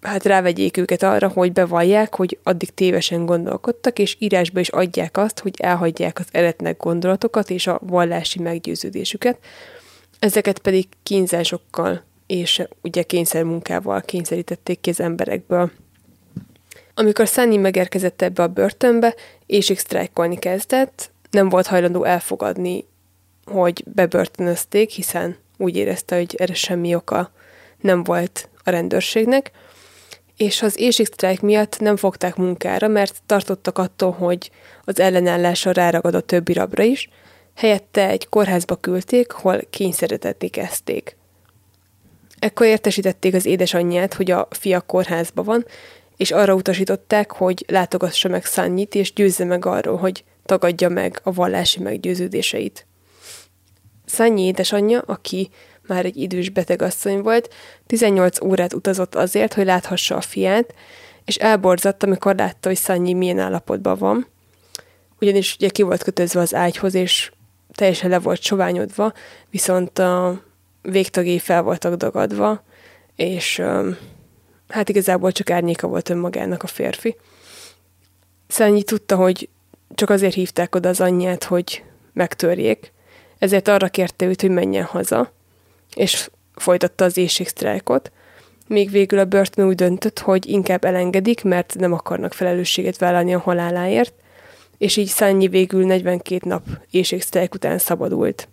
hát rávegyék őket arra, hogy bevallják, hogy addig tévesen gondolkodtak, és írásba is adják azt, hogy elhagyják az eretnek gondolatokat és a vallási meggyőződésüket, ezeket pedig kínzásokkal és ugye kényszermunkával kényszerítették ki az emberekből. Amikor Sunny megérkezett ebbe a börtönbe, és sztrájkolni kezdett, nem volt hajlandó elfogadni, hogy bebörtönözték, hiszen úgy érezte, hogy erre semmi oka nem volt a rendőrségnek, és az éjségsztrájk miatt nem fogták munkára, mert tartottak attól, hogy az ellenállása ráragad a többi rabra is, helyette egy kórházba küldték, hol kényszeretetni kezdték. Ekkor értesítették az édesanyját, hogy a fia kórházba van, és arra utasították, hogy látogassa meg Szannyit, és győzze meg arról, hogy tagadja meg a vallási meggyőződéseit. Szannyi édesanyja, aki már egy idős betegasszony volt, 18 órát utazott azért, hogy láthassa a fiát, és elborzadt, amikor látta, hogy Szannyi milyen állapotban van, ugyanis ugye ki volt kötözve az ágyhoz, és teljesen le volt soványodva, viszont a végtagjai fel voltak dagadva, és hát igazából csak árnyéka volt önmagának a férfi. Szányi tudta, hogy csak azért hívták oda az anyját, hogy megtörjék, ezért arra kérte őt, hogy menjen haza, és folytatta az éjségsztrájkot, még végül a börtön úgy döntött, hogy inkább elengedik, mert nem akarnak felelősséget vállalni a haláláért, és így Szányi végül 42 nap éjségsztrájk után szabadult.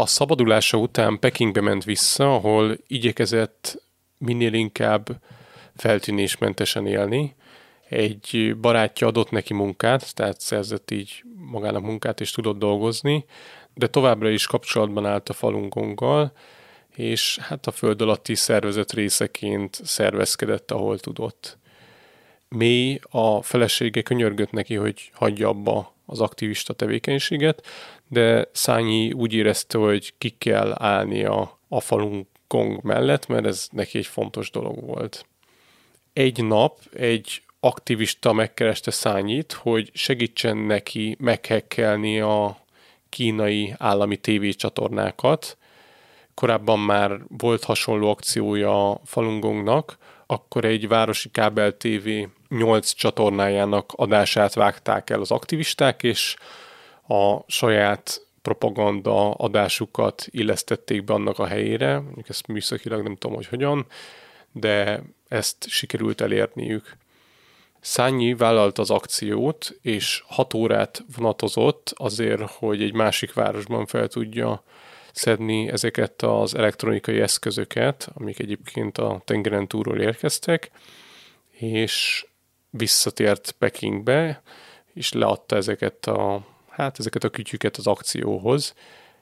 A szabadulása után Pekingbe ment vissza, ahol igyekezett minél inkább feltűnésmentesen élni. Egy barátja adott neki munkát, tehát szerzett így magának munkát, és tudott dolgozni, de továbbra is kapcsolatban állt a falungonggal, és hát a föld alatti szervezet részeként szervezkedett, ahol tudott. Mély a felesége könyörgött neki, hogy hagyja abba az aktivista tevékenységet, de Szányi úgy érezte, hogy ki kell állnia a Falun Gong mellett, mert ez neki egy fontos dolog volt. Egy nap egy aktivista megkereste Szányit, hogy segítsen neki meghekkelni a kínai állami tévécsatornákat. Korábban már volt hasonló akciója Falun Gongnak, akkor egy városi kábel TV 8 csatornájának adását vágták el az aktivisták, és a saját propaganda adásukat illesztették be annak a helyére, mondjuk ezt műszakilag nem tudom, hogy hogyan, de ezt sikerült elérniük. Szányi vállalt az akciót, és hat órát vonatozott azért, hogy egy másik városban fel tudja szedni ezeket az elektronikai eszközöket, amik egyébként a tengeren túlról érkeztek, és visszatért Pekingbe, és leadta ezeket a, hát ezeket a kütyüket az akcióhoz,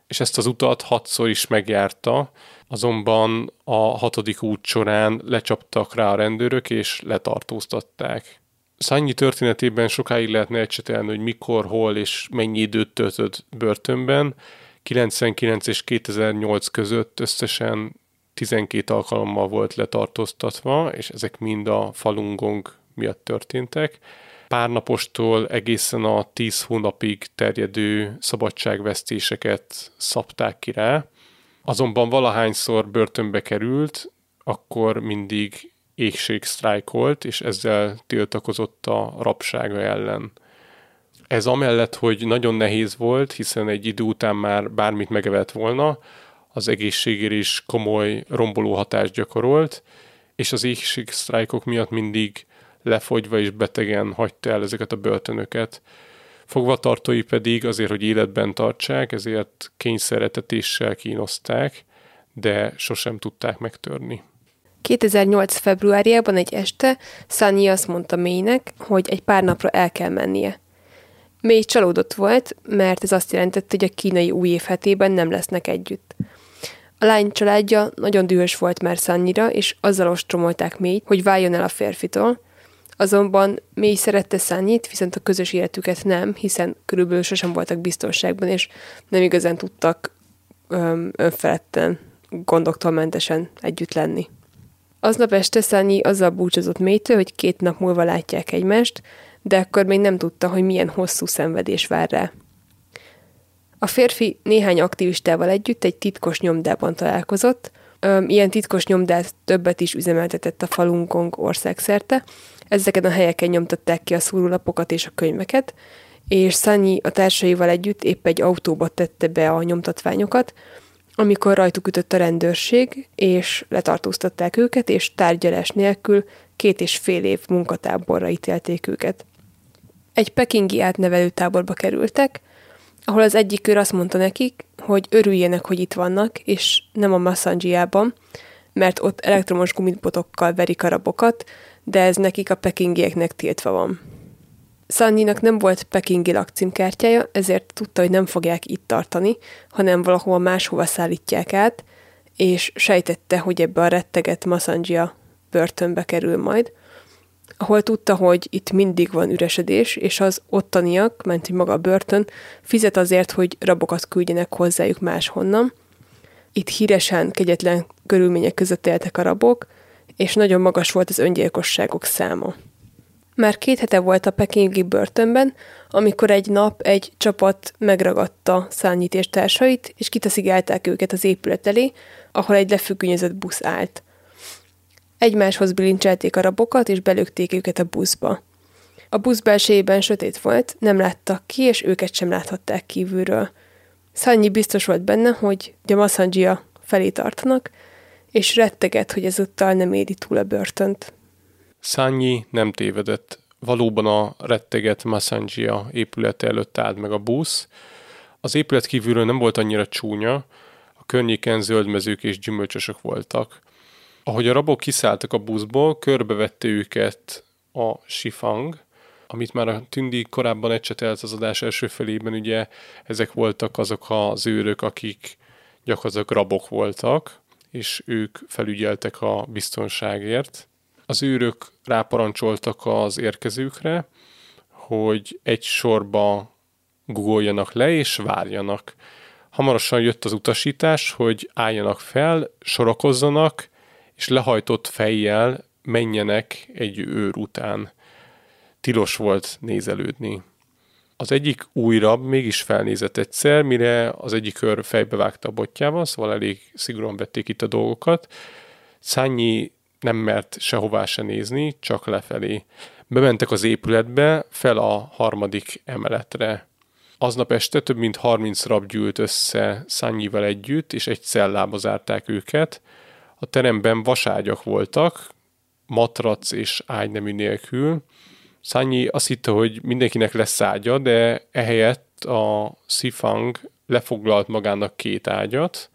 és ezt az utat hatszor is megjárta, azonban a hatodik út során lecsaptak rá a rendőrök, és letartóztatták. Szannyi történetében sokáig lehetne ecsetelni, hogy mikor, hol és mennyi időt töltött börtönben. 99 és 2008 között összesen 12 alkalommal volt letartóztatva, és ezek mind a falungong miatt történtek. Pár napostól egészen a 10 hónapig terjedő szabadságvesztéseket szabták ki rá. Azonban valahányszor börtönbe került, akkor mindig sztrájkolt, és ezzel tiltakozott a rabsága ellen. Ez amellett, hogy nagyon nehéz volt, hiszen egy idő után már bármit megevett volna, az egészségére is komoly romboló hatást gyakorolt, és az éhségsztrájkok miatt mindig lefogyva és betegen hagyta el ezeket a börtönöket. Fogvatartói pedig azért, hogy életben tartsák, ezért kényszeretetéssel kínozták, de sosem tudták megtörni. 2008. februárjában egy este Sunny azt mondta Mélynek, hogy egy pár napra el kell mennie. Mély csalódott volt, mert ez azt jelentette, hogy a kínai új év hetében nem lesznek együtt. A lány családja nagyon dühös volt már Sannyira, és azzal ostromolták Mélyt, hogy váljon el a férfitól, Azonban Mély szerette Sannyit, viszont a közös életüket nem, hiszen körülbelül sosem voltak biztonságban, és nem igazán tudtak öm, önfeledten, gondoktól mentesen együtt lenni. Aznap este Szányi azzal búcsúzott Mélytől, hogy két nap múlva látják egymást, de akkor még nem tudta, hogy milyen hosszú szenvedés vár rá. A férfi néhány aktivistával együtt egy titkos nyomdában találkozott, ilyen titkos nyomdát többet is üzemeltetett a falunkong országszerte. Ezeken a helyeken nyomtatták ki a szúrulapokat és a könyveket, és Szanyi a társaival együtt épp egy autóba tette be a nyomtatványokat, amikor rajtuk ütött a rendőrség, és letartóztatták őket, és tárgyalás nélkül két és fél év munkatáborra ítélték őket. Egy pekingi átnevelő táborba kerültek, ahol az egyik őr azt mondta nekik, hogy örüljenek, hogy itt vannak, és nem a Massangiában, mert ott elektromos gumibotokkal verik a rabokat, de ez nekik a pekingieknek tiltva van. Szanyinak nem volt pekingi lakcímkártyája, ezért tudta, hogy nem fogják itt tartani, hanem valahova máshova szállítják át, és sejtette, hogy ebbe a retteget Massangia börtönbe kerül majd, ahol tudta, hogy itt mindig van üresedés, és az ottaniak, ment maga a börtön, fizet azért, hogy rabokat küldjenek hozzájuk máshonnan. Itt híresen, kegyetlen körülmények között éltek a rabok, és nagyon magas volt az öngyilkosságok száma. Már két hete volt a pekingi börtönben, amikor egy nap egy csapat megragadta szárnyítés társait, és kitaszigálták őket az épület elé, ahol egy lefüggönyözött busz állt. Egymáshoz bilincselték a rabokat, és belőtték őket a buszba. A busz belsejében sötét volt, nem láttak ki, és őket sem láthatták kívülről. Szannyi biztos volt benne, hogy Gyamasangia felé tartanak, és retteget, hogy ezúttal nem éri túl a börtönt. Szányi nem tévedett. Valóban a retteget Massangia épülete előtt állt meg a busz. Az épület kívülről nem volt annyira csúnya, a környéken zöldmezők és gyümölcsösök voltak. Ahogy a rabok kiszálltak a buszból, körbevette őket a sifang, amit már a Tündi korábban ecsetelt az adás első felében, ugye ezek voltak azok az őrök, akik gyakorlatilag rabok voltak, és ők felügyeltek a biztonságért. Az őrök ráparancsoltak az érkezőkre, hogy egy sorba gugoljanak le és várjanak. Hamarosan jött az utasítás, hogy álljanak fel, sorakozzanak, és lehajtott fejjel menjenek egy őr után. Tilos volt nézelődni. Az egyik újrabb mégis felnézett egyszer, mire az egyik őr fejbevágta a botjával, szóval elég szigorúan vették itt a dolgokat. Szányi nem mert sehová se nézni, csak lefelé. Bementek az épületbe, fel a harmadik emeletre. Aznap este több mint 30 rab gyűlt össze Szányival együtt, és egy cellába zárták őket. A teremben vaságyak voltak, matrac és ágynemű nélkül. Szányi azt hitte, hogy mindenkinek lesz ágya, de ehelyett a Sifang lefoglalt magának két ágyat,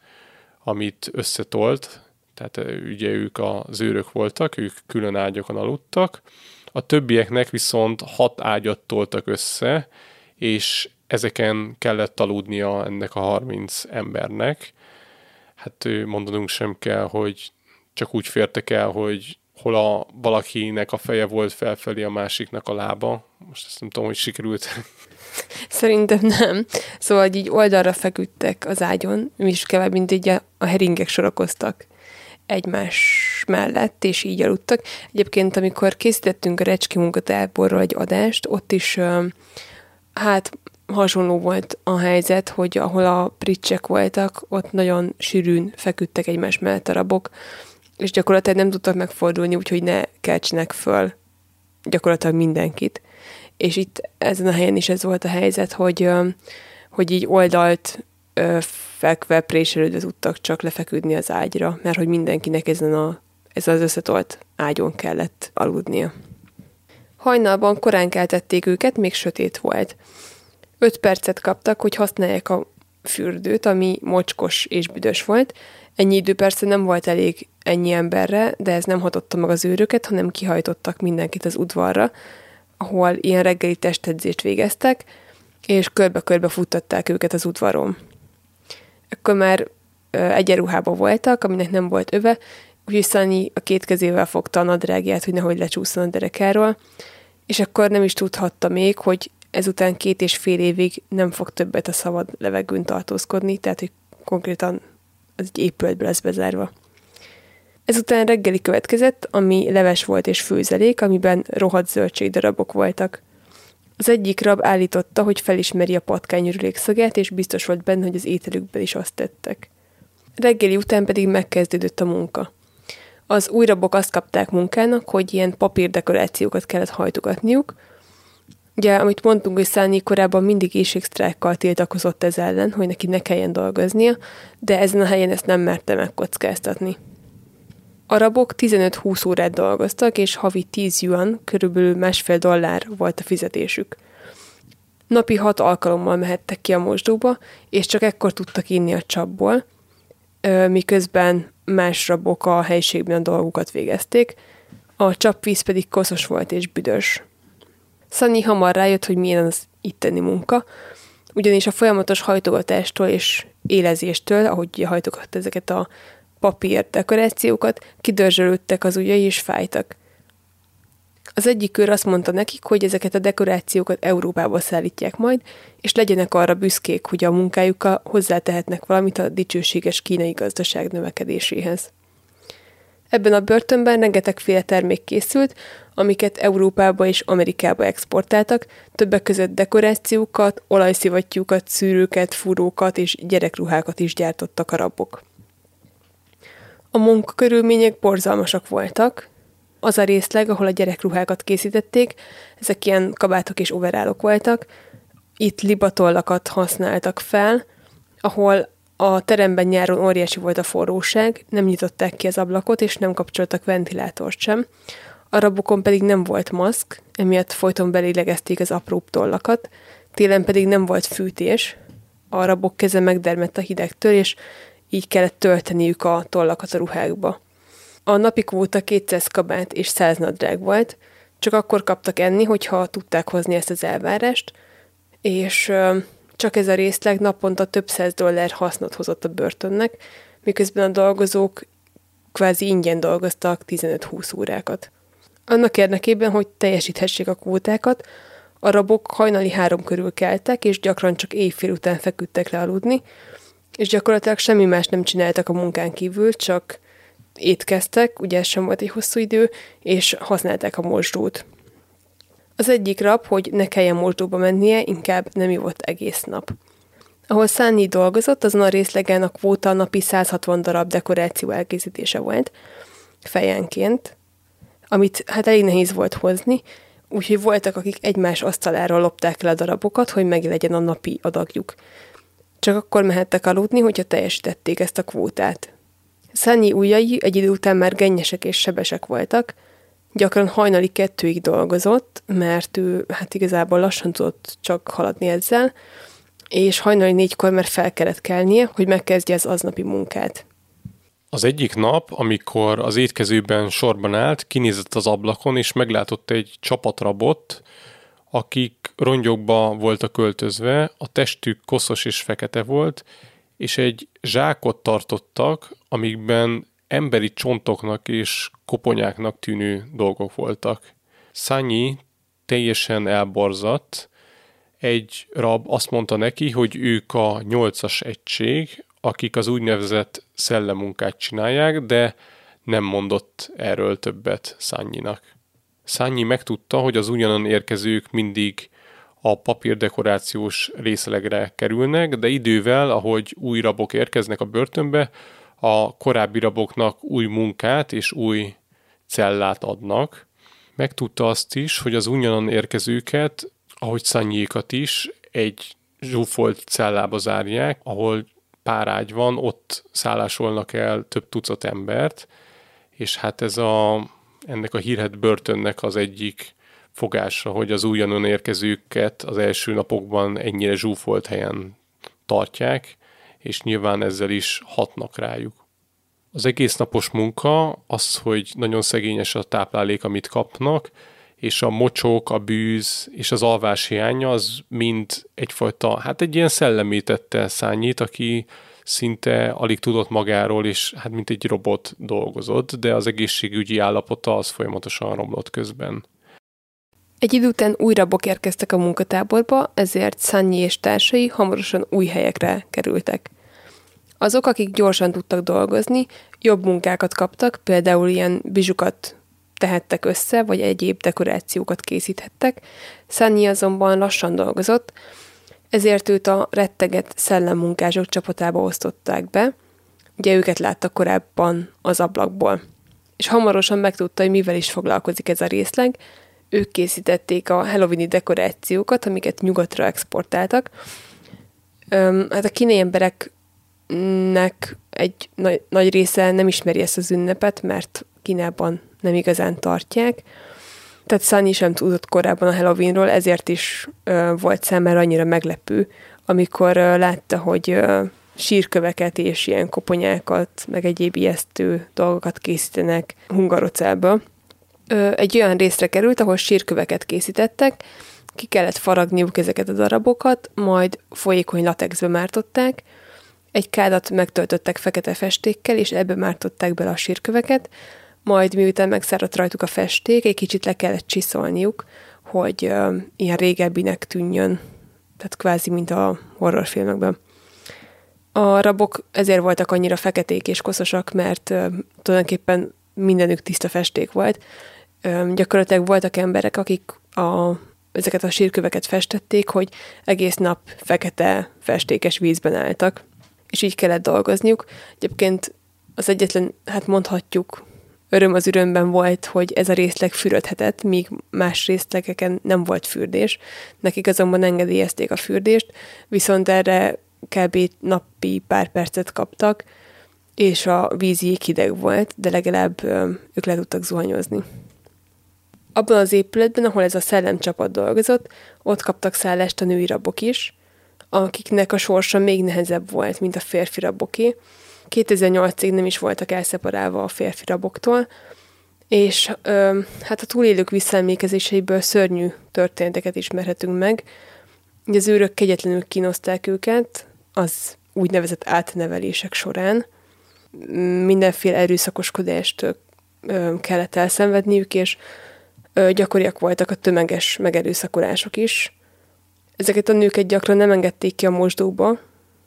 amit összetolt, tehát ugye ők az őrök voltak, ők külön ágyakon aludtak, a többieknek viszont hat ágyat toltak össze, és ezeken kellett aludnia ennek a 30 embernek. Hát mondanunk sem kell, hogy csak úgy fértek el, hogy hol a valakinek a feje volt felfelé, a másiknak a lába. Most ezt nem tudom, hogy sikerült. Szerintem nem. Szóval így oldalra feküdtek az ágyon, is kevebb, mint így a, a heringek sorakoztak egymás mellett, és így aludtak. Egyébként, amikor készítettünk a Recski munkatáborról egy adást, ott is hát hasonló volt a helyzet, hogy ahol a pricsek voltak, ott nagyon sűrűn feküdtek egymás mellett a rabok, és gyakorlatilag nem tudtak megfordulni, úgyhogy ne keltsenek föl gyakorlatilag mindenkit. És itt ezen a helyen is ez volt a helyzet, hogy, hogy így oldalt fekve, préselődve tudtak csak lefeküdni az ágyra, mert hogy mindenkinek ezen a, ez az összetolt ágyon kellett aludnia. Hajnalban korán keltették őket, még sötét volt. Öt percet kaptak, hogy használják a fürdőt, ami mocskos és büdös volt. Ennyi idő persze nem volt elég ennyi emberre, de ez nem hatotta meg az őröket, hanem kihajtottak mindenkit az udvarra, ahol ilyen reggeli testedzést végeztek, és körbe-körbe futtatták őket az udvaron. Akkor már egyenruhában voltak, aminek nem volt öve, úgyhogy Szanyi a két kezével fogta a nadrágját, hogy nehogy lecsúszson a derekáról, és akkor nem is tudhatta még, hogy ezután két és fél évig nem fog többet a szabad levegőn tartózkodni, tehát hogy konkrétan az egy épületbe lesz bezárva. Ezután reggeli következett, ami leves volt és főzelék, amiben rohadt zöldségdarabok voltak. Az egyik rab állította, hogy felismeri a patkányörülék szagát, és biztos volt benne, hogy az ételükben is azt tettek. Reggeli után pedig megkezdődött a munka. Az új rabok azt kapták munkának, hogy ilyen papírdekorációkat kellett hajtogatniuk, Ugye, amit mondtunk, hogy Száni korábban mindig éjségsztrákkal tiltakozott ez ellen, hogy neki ne kelljen dolgoznia, de ezen a helyen ezt nem merte megkockáztatni. Arabok 15-20 órát dolgoztak, és havi 10 yuan, körülbelül másfél dollár volt a fizetésük. Napi hat alkalommal mehettek ki a mosdóba, és csak ekkor tudtak inni a csapból, miközben más rabok a helyiségben a dolgukat végezték, a csapvíz pedig koszos volt és büdös. Szanyi hamar rájött, hogy milyen az itteni munka, ugyanis a folyamatos hajtogatástól és élezéstől, ahogy hajtogat ezeket a papír dekorációkat, kidörzsölődtek az ujjai és fájtak. Az egyik kör azt mondta nekik, hogy ezeket a dekorációkat Európába szállítják majd, és legyenek arra büszkék, hogy a munkájukkal hozzátehetnek valamit a dicsőséges kínai gazdaság növekedéséhez. Ebben a börtönben rengetegféle termék készült, amiket Európába és Amerikába exportáltak, többek között dekorációkat, olajszivattyúkat, szűrőket, fúrókat és gyerekruhákat is gyártottak a rabok. A munkakörülmények borzalmasak voltak. Az a részleg, ahol a gyerekruhákat készítették, ezek ilyen kabátok és overálok voltak. Itt libatollakat használtak fel, ahol a teremben nyáron óriási volt a forróság, nem nyitották ki az ablakot, és nem kapcsoltak ventilátort sem. A rabokon pedig nem volt maszk, emiatt folyton belélegezték az apróbb tollakat, télen pedig nem volt fűtés, a rabok keze megdermett a hidegtől, és így kellett tölteniük a tollakat a ruhákba. A napi kvóta 200 kabát és 100 nadrág volt, csak akkor kaptak enni, hogyha tudták hozni ezt az elvárást, és csak ez a részleg naponta több száz dollár hasznot hozott a börtönnek, miközben a dolgozók kvázi ingyen dolgoztak 15-20 órákat. Annak érdekében, hogy teljesíthessék a kvótákat, a rabok hajnali három körül keltek, és gyakran csak éjfél után feküdtek le aludni, és gyakorlatilag semmi más nem csináltak a munkán kívül, csak étkeztek, ugye ez sem volt egy hosszú idő, és használták a mosdót. Az egyik rab, hogy ne kelljen mosdóba mennie, inkább nem ivott egész nap. Ahol Szányi dolgozott, azon a részlegen a kvóta napi 160 darab dekoráció elkészítése volt, fejenként, amit hát elég nehéz volt hozni, úgyhogy voltak, akik egymás asztaláról lopták le a darabokat, hogy meg legyen a napi adagjuk. Csak akkor mehettek aludni, hogyha teljesítették ezt a kvótát. Szányi ujjai egy idő után már gennyesek és sebesek voltak, gyakran hajnali kettőig dolgozott, mert ő hát igazából lassan tudott csak haladni ezzel, és hajnali négykor már fel kellett kelnie, hogy megkezdje az aznapi munkát. Az egyik nap, amikor az étkezőben sorban állt, kinézett az ablakon, és meglátott egy csapatrabot, akik rongyokba voltak költözve, a testük koszos és fekete volt, és egy zsákot tartottak, amikben emberi csontoknak és koponyáknak tűnő dolgok voltak. Szanyi teljesen elborzadt, egy rab azt mondta neki, hogy ők a nyolcas egység, akik az úgynevezett szellemunkát csinálják, de nem mondott erről többet Szányinak. Szányi megtudta, hogy az ugyanan érkezők mindig a papírdekorációs részlegre kerülnek, de idővel, ahogy új rabok érkeznek a börtönbe, a korábbi raboknak új munkát és új cellát adnak. Megtudta azt is, hogy az ugyanan érkezőket, ahogy Szanyékat is, egy zsúfolt cellába zárják, ahol pár ágy van, ott szállásolnak el több tucat embert, és hát ez a, ennek a hírhet börtönnek az egyik fogása, hogy az újonnan érkezőket az első napokban ennyire zsúfolt helyen tartják, és nyilván ezzel is hatnak rájuk. Az egész napos munka az, hogy nagyon szegényes a táplálék, amit kapnak, és a mocsok, a bűz és az alvás hiánya az mind egyfajta, hát egy ilyen szellemítette szányít, aki szinte alig tudott magáról, és hát mint egy robot dolgozott, de az egészségügyi állapota az folyamatosan romlott közben. Egy idő után új rabok érkeztek a munkatáborba, ezért Szannyi és társai hamarosan új helyekre kerültek. Azok, akik gyorsan tudtak dolgozni, jobb munkákat kaptak, például ilyen bizsukat tehettek össze, vagy egyéb dekorációkat készíthettek. Szannyi azonban lassan dolgozott, ezért őt a retteget szellemmunkások csapatába osztották be, ugye őket látta korábban az ablakból. És hamarosan megtudta, hogy mivel is foglalkozik ez a részleg, ők készítették a halloweeni dekorációkat, amiket nyugatra exportáltak. Öm, hát a kínai embereknek egy nagy, nagy része nem ismeri ezt az ünnepet, mert Kínában nem igazán tartják. Tehát Sunny sem tudott korábban a Halloweenról, ezért is ö, volt számára annyira meglepő, amikor ö, látta, hogy ö, sírköveket és ilyen koponyákat, meg egyéb ijesztő dolgokat készítenek hungarocába egy olyan részre került, ahol sírköveket készítettek, ki kellett faragniuk ezeket a darabokat, majd folyékony latexbe mártották, egy kádat megtöltöttek fekete festékkel, és ebbe mártották bele a sírköveket, majd miután megszáradt rajtuk a festék, egy kicsit le kellett csiszolniuk, hogy uh, ilyen régebbinek tűnjön, tehát kvázi, mint a horrorfilmekben. A rabok ezért voltak annyira feketék és koszosak, mert uh, tulajdonképpen mindenük tiszta festék volt, gyakorlatilag voltak emberek, akik a, ezeket a sírköveket festették, hogy egész nap fekete festékes vízben álltak, és így kellett dolgozniuk. Egyébként az egyetlen, hát mondhatjuk, öröm az örömben volt, hogy ez a részleg fürödhetett, míg más részlegeken nem volt fürdés. Nekik azonban engedélyezték a fürdést, viszont erre kb. napi pár percet kaptak, és a víz hideg volt, de legalább ők le tudtak zuhanyozni. Abban az épületben, ahol ez a szellemcsapat dolgozott, ott kaptak szállást a női rabok is, akiknek a sorsa még nehezebb volt, mint a férfi raboké. 2008-ig nem is voltak elszeparálva a férfi raboktól, és ö, hát a túlélők visszaemlékezéseiből szörnyű történeteket ismerhetünk meg. Ugye az őrök kegyetlenül kínozták őket, az úgynevezett átnevelések során. Mindenféle erőszakoskodást ö, kellett elszenvedniük, és gyakoriak voltak a tömeges megerőszakolások is. Ezeket a nőket gyakran nem engedték ki a mosdóba,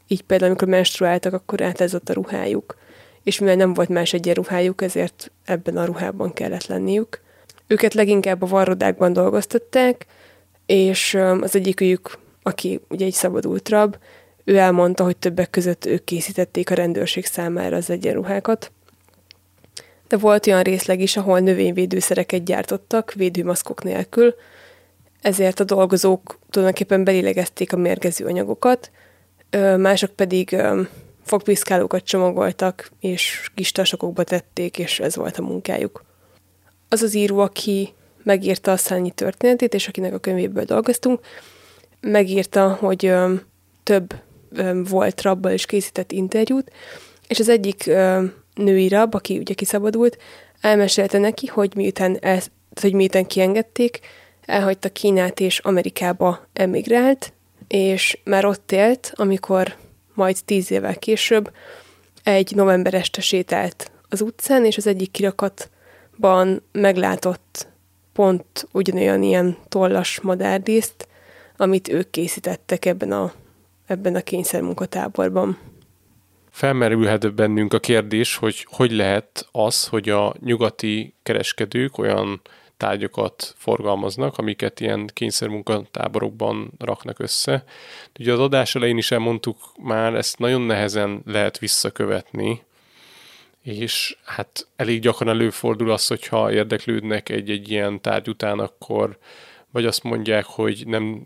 így például amikor menstruáltak, akkor átlázott a ruhájuk, és mivel nem volt más egyenruhájuk, ezért ebben a ruhában kellett lenniük. Őket leginkább a varrodákban dolgoztatták, és az egyikük, aki ugye egy szabadult rab, ő elmondta, hogy többek között ők készítették a rendőrség számára az egyenruhákat, de volt olyan részleg is, ahol növényvédőszereket gyártottak védőmaszkok nélkül, ezért a dolgozók tulajdonképpen belilegezték a mérgező anyagokat, mások pedig fogpiszkálókat csomagoltak, és kis tasokokba tették, és ez volt a munkájuk. Az az író, aki megírta a szányi történetét, és akinek a könyvéből dolgoztunk, megírta, hogy több volt rabbal is készített interjút, és az egyik női rab, aki ugye kiszabadult, elmesélte neki, hogy miután, el, hogy miután kiengedték, elhagyta Kínát és Amerikába emigrált, és már ott élt, amikor majd tíz évvel később egy november este sétált az utcán, és az egyik kirakatban meglátott pont ugyanolyan ilyen tollas madárdíszt, amit ők készítettek ebben a, ebben a kényszermunkatáborban. Felmerülhet bennünk a kérdés, hogy hogy lehet az, hogy a nyugati kereskedők olyan tárgyakat forgalmaznak, amiket ilyen kényszermunkatáborokban raknak össze. Ugye az adás elején is elmondtuk már, ezt nagyon nehezen lehet visszakövetni, és hát elég gyakran előfordul az, hogyha érdeklődnek egy-egy ilyen tárgy után, akkor vagy azt mondják, hogy nem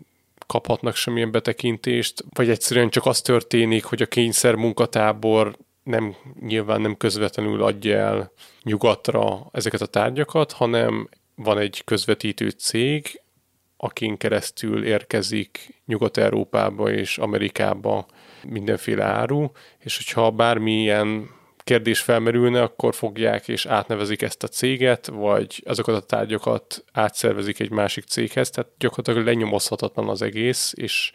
kaphatnak semmilyen betekintést, vagy egyszerűen csak az történik, hogy a kényszer munkatábor nem nyilván nem közvetlenül adja el nyugatra ezeket a tárgyakat, hanem van egy közvetítő cég, akin keresztül érkezik Nyugat-Európába és Amerikába mindenféle áru, és hogyha bármilyen kérdés felmerülne, akkor fogják és átnevezik ezt a céget, vagy azokat a tárgyakat átszervezik egy másik céghez, tehát gyakorlatilag lenyomozhatatlan az egész, és,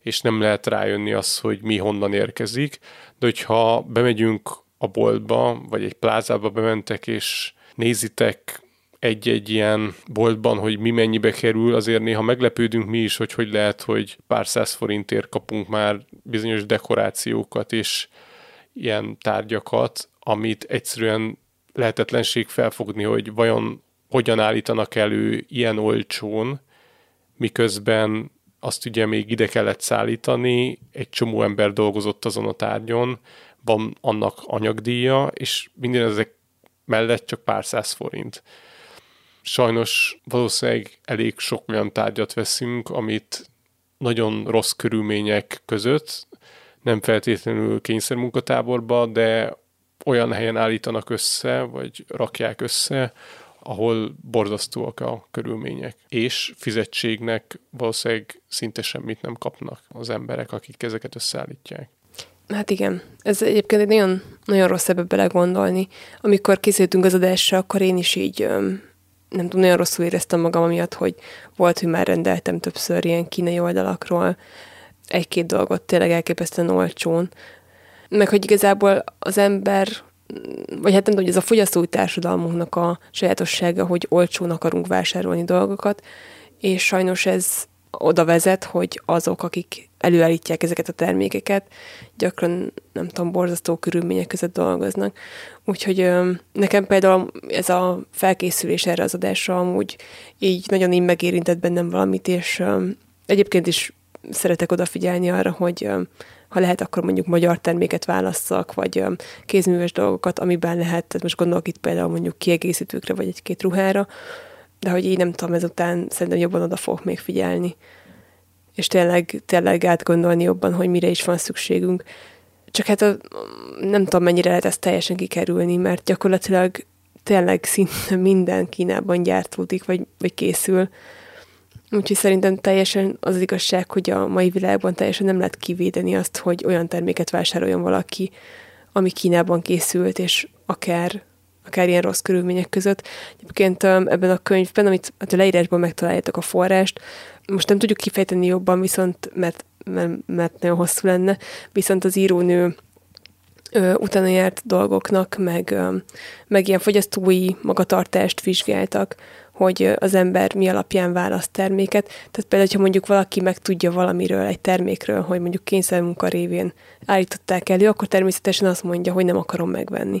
és nem lehet rájönni az, hogy mi honnan érkezik, de hogyha bemegyünk a boltba, vagy egy plázába bementek, és nézitek egy-egy ilyen boltban, hogy mi mennyibe kerül, azért néha meglepődünk mi is, hogy hogy lehet, hogy pár száz forintért kapunk már bizonyos dekorációkat és ilyen tárgyakat, amit egyszerűen lehetetlenség felfogni, hogy vajon hogyan állítanak elő ilyen olcsón, miközben azt ugye még ide kellett szállítani, egy csomó ember dolgozott azon a tárgyon, van annak anyagdíja, és minden ezek mellett csak pár száz forint sajnos valószínűleg elég sok olyan tárgyat veszünk, amit nagyon rossz körülmények között, nem feltétlenül kényszermunkatáborba, de olyan helyen állítanak össze, vagy rakják össze, ahol borzasztóak a körülmények. És fizetségnek valószínűleg szinte semmit nem kapnak az emberek, akik ezeket összeállítják. Hát igen, ez egyébként egy nagyon, nagyon rossz ebbe belegondolni. Amikor készültünk az adásra, akkor én is így nem tudom, nagyon rosszul éreztem magam amiatt, hogy volt, hogy már rendeltem többször ilyen kínai oldalakról egy-két dolgot tényleg elképesztően olcsón. Meg hogy igazából az ember, vagy hát nem tudom, hogy ez a fogyasztói társadalmunknak a sajátossága, hogy olcsón akarunk vásárolni dolgokat, és sajnos ez oda vezet, hogy azok, akik előállítják ezeket a termékeket, gyakran, nem tudom, borzasztó körülmények között dolgoznak. Úgyhogy nekem például ez a felkészülés erre az adásra amúgy így nagyon így megérintett bennem valamit, és egyébként is szeretek odafigyelni arra, hogy ha lehet, akkor mondjuk magyar terméket válasszak, vagy kézműves dolgokat, amiben lehet, tehát most gondolok itt például mondjuk kiegészítőkre, vagy egy-két ruhára, de hogy így nem tudom, ezután szerintem jobban oda fogok még figyelni. És tényleg, tényleg átgondolni jobban, hogy mire is van szükségünk. Csak hát a, nem tudom, mennyire lehet ezt teljesen kikerülni, mert gyakorlatilag tényleg szinte minden Kínában gyártódik, vagy, vagy készül. Úgyhogy szerintem teljesen az, az igazság, hogy a mai világban teljesen nem lehet kivédeni azt, hogy olyan terméket vásároljon valaki, ami Kínában készült, és akár akár ilyen rossz körülmények között. Egyébként ebben a könyvben, amit hát a leírásban megtaláljátok a forrást, most nem tudjuk kifejteni jobban, viszont mert, mert, mert nagyon hosszú lenne, viszont az írónő ö, utána járt dolgoknak, meg, meg ilyen fogyasztói magatartást vizsgáltak, hogy az ember mi alapján választ terméket. Tehát például, ha mondjuk valaki megtudja valamiről, egy termékről, hogy mondjuk kényszermunka révén állították elő, akkor természetesen azt mondja, hogy nem akarom megvenni.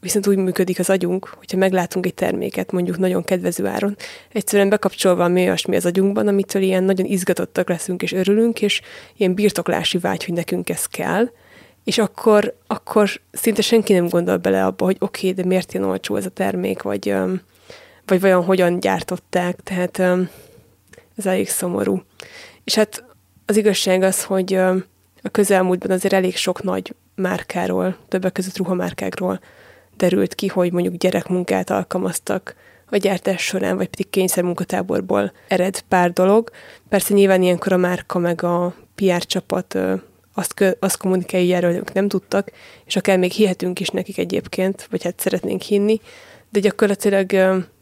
Viszont úgy működik az agyunk, hogyha meglátunk egy terméket, mondjuk nagyon kedvező áron, egyszerűen bekapcsolva mi olyasmi az agyunkban, amitől ilyen nagyon izgatottak leszünk és örülünk, és ilyen birtoklási vágy, hogy nekünk ez kell, és akkor, akkor szinte senki nem gondol bele abba, hogy oké, okay, de miért ilyen olcsó ez a termék, vagy, vagy vajon hogyan gyártották, tehát ez elég szomorú. És hát az igazság az, hogy a közelmúltban azért elég sok nagy márkáról, többek között ruhamárkákról derült ki, hogy mondjuk gyerekmunkát alkalmaztak a gyártás során, vagy pedig kényszermunkatáborból ered pár dolog. Persze nyilván ilyenkor a márka meg a PR csapat azt, azt kommunikálja, erről nem tudtak, és akár még hihetünk is nekik egyébként, vagy hát szeretnénk hinni, de gyakorlatilag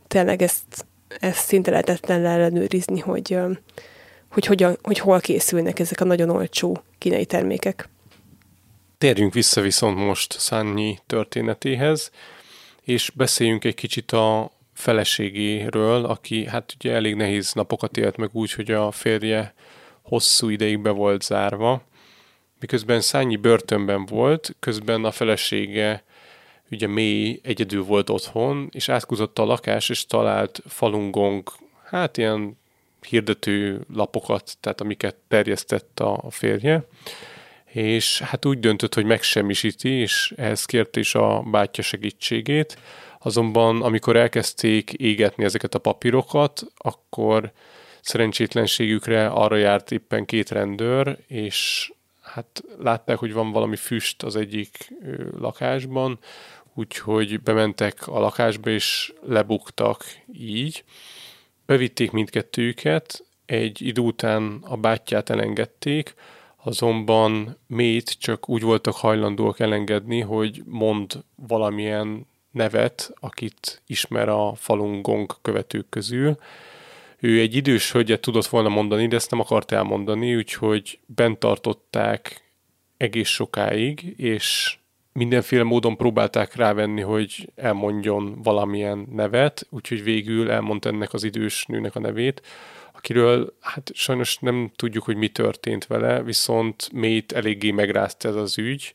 tényleg ezt ezt szinte lehetetlen ellenőrizni, hogy, hogy, hogyan, hogy hol készülnek ezek a nagyon olcsó kínai termékek. Térjünk vissza viszont most Szányi történetéhez, és beszéljünk egy kicsit a feleségéről, aki hát ugye elég nehéz napokat élt meg úgy, hogy a férje hosszú ideig be volt zárva. Miközben Szányi börtönben volt, közben a felesége ugye mély egyedül volt otthon, és átkuzott a lakás, és talált falungong, hát ilyen hirdető lapokat, tehát amiket terjesztett a férje, és hát úgy döntött, hogy megsemmisíti, és ehhez kérte is a bátyja segítségét, azonban amikor elkezdték égetni ezeket a papírokat, akkor szerencsétlenségükre arra járt éppen két rendőr, és hát látták, hogy van valami füst az egyik lakásban, úgyhogy bementek a lakásba, és lebuktak így. Bevitték mindkettőjüket, egy idő után a bátyját elengedték, azonban Mét csak úgy voltak hajlandóak elengedni, hogy mond valamilyen nevet, akit ismer a falun gong követők közül. Ő egy idős hölgyet tudott volna mondani, de ezt nem akart elmondani, úgyhogy bent tartották egész sokáig, és mindenféle módon próbálták rávenni, hogy elmondjon valamilyen nevet, úgyhogy végül elmondta ennek az idős nőnek a nevét, akiről hát sajnos nem tudjuk, hogy mi történt vele, viszont Mét eléggé megrázta ez az ügy.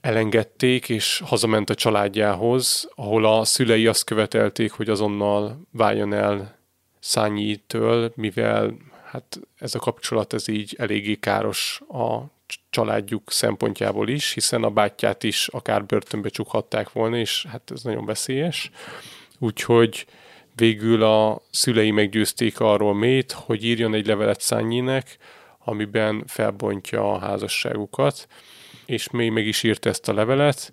Elengedték, és hazament a családjához, ahol a szülei azt követelték, hogy azonnal váljon el Szányitől, mivel hát ez a kapcsolat ez így eléggé káros a családjuk szempontjából is, hiszen a bátyját is akár börtönbe csukhatták volna, és hát ez nagyon veszélyes. Úgyhogy végül a szülei meggyőzték arról mét, hogy írjon egy levelet Szányinek, amiben felbontja a házasságukat, és mély meg is írt ezt a levelet,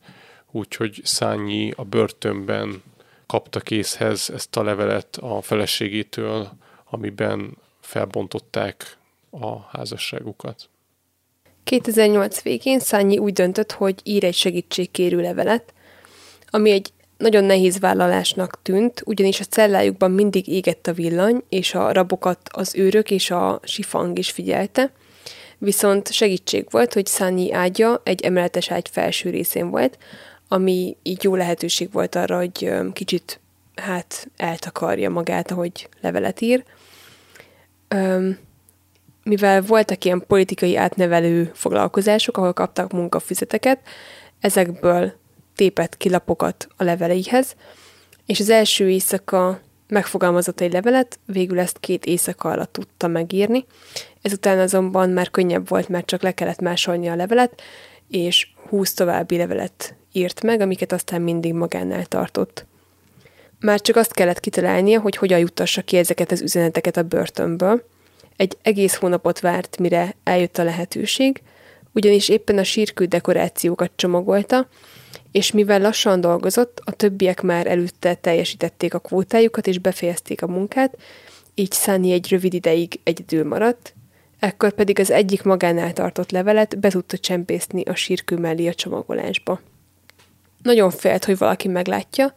úgyhogy Szányi a börtönben kapta készhez ezt a levelet a feleségétől, amiben felbontották a házasságukat. 2008 végén Szányi úgy döntött, hogy ír egy segítségkérő levelet, ami egy nagyon nehéz vállalásnak tűnt, ugyanis a cellájukban mindig égett a villany, és a rabokat az őrök és a sifang is figyelte, viszont segítség volt, hogy Szányi ágya egy emeletes ágy felső részén volt, ami így jó lehetőség volt arra, hogy kicsit hát eltakarja magát, ahogy levelet ír. Öm, mivel voltak ilyen politikai átnevelő foglalkozások, ahol kaptak munkafüzeteket, ezekből tépett ki a leveleihez, és az első éjszaka megfogalmazott egy levelet, végül ezt két éjszaka alatt tudta megírni. Ezután azonban már könnyebb volt, mert csak le kellett másolni a levelet, és húsz további levelet írt meg, amiket aztán mindig magánál tartott. Már csak azt kellett kitalálnia, hogy hogyan juttassa ki ezeket az üzeneteket a börtönből. Egy egész hónapot várt, mire eljött a lehetőség, ugyanis éppen a sírkő dekorációkat csomagolta, és mivel lassan dolgozott, a többiek már előtte teljesítették a kvótájukat és befejezték a munkát, így Sunny egy rövid ideig egyedül maradt, ekkor pedig az egyik magánál tartott levelet be tudta csempészni a sírkő mellé a csomagolásba. Nagyon félt, hogy valaki meglátja,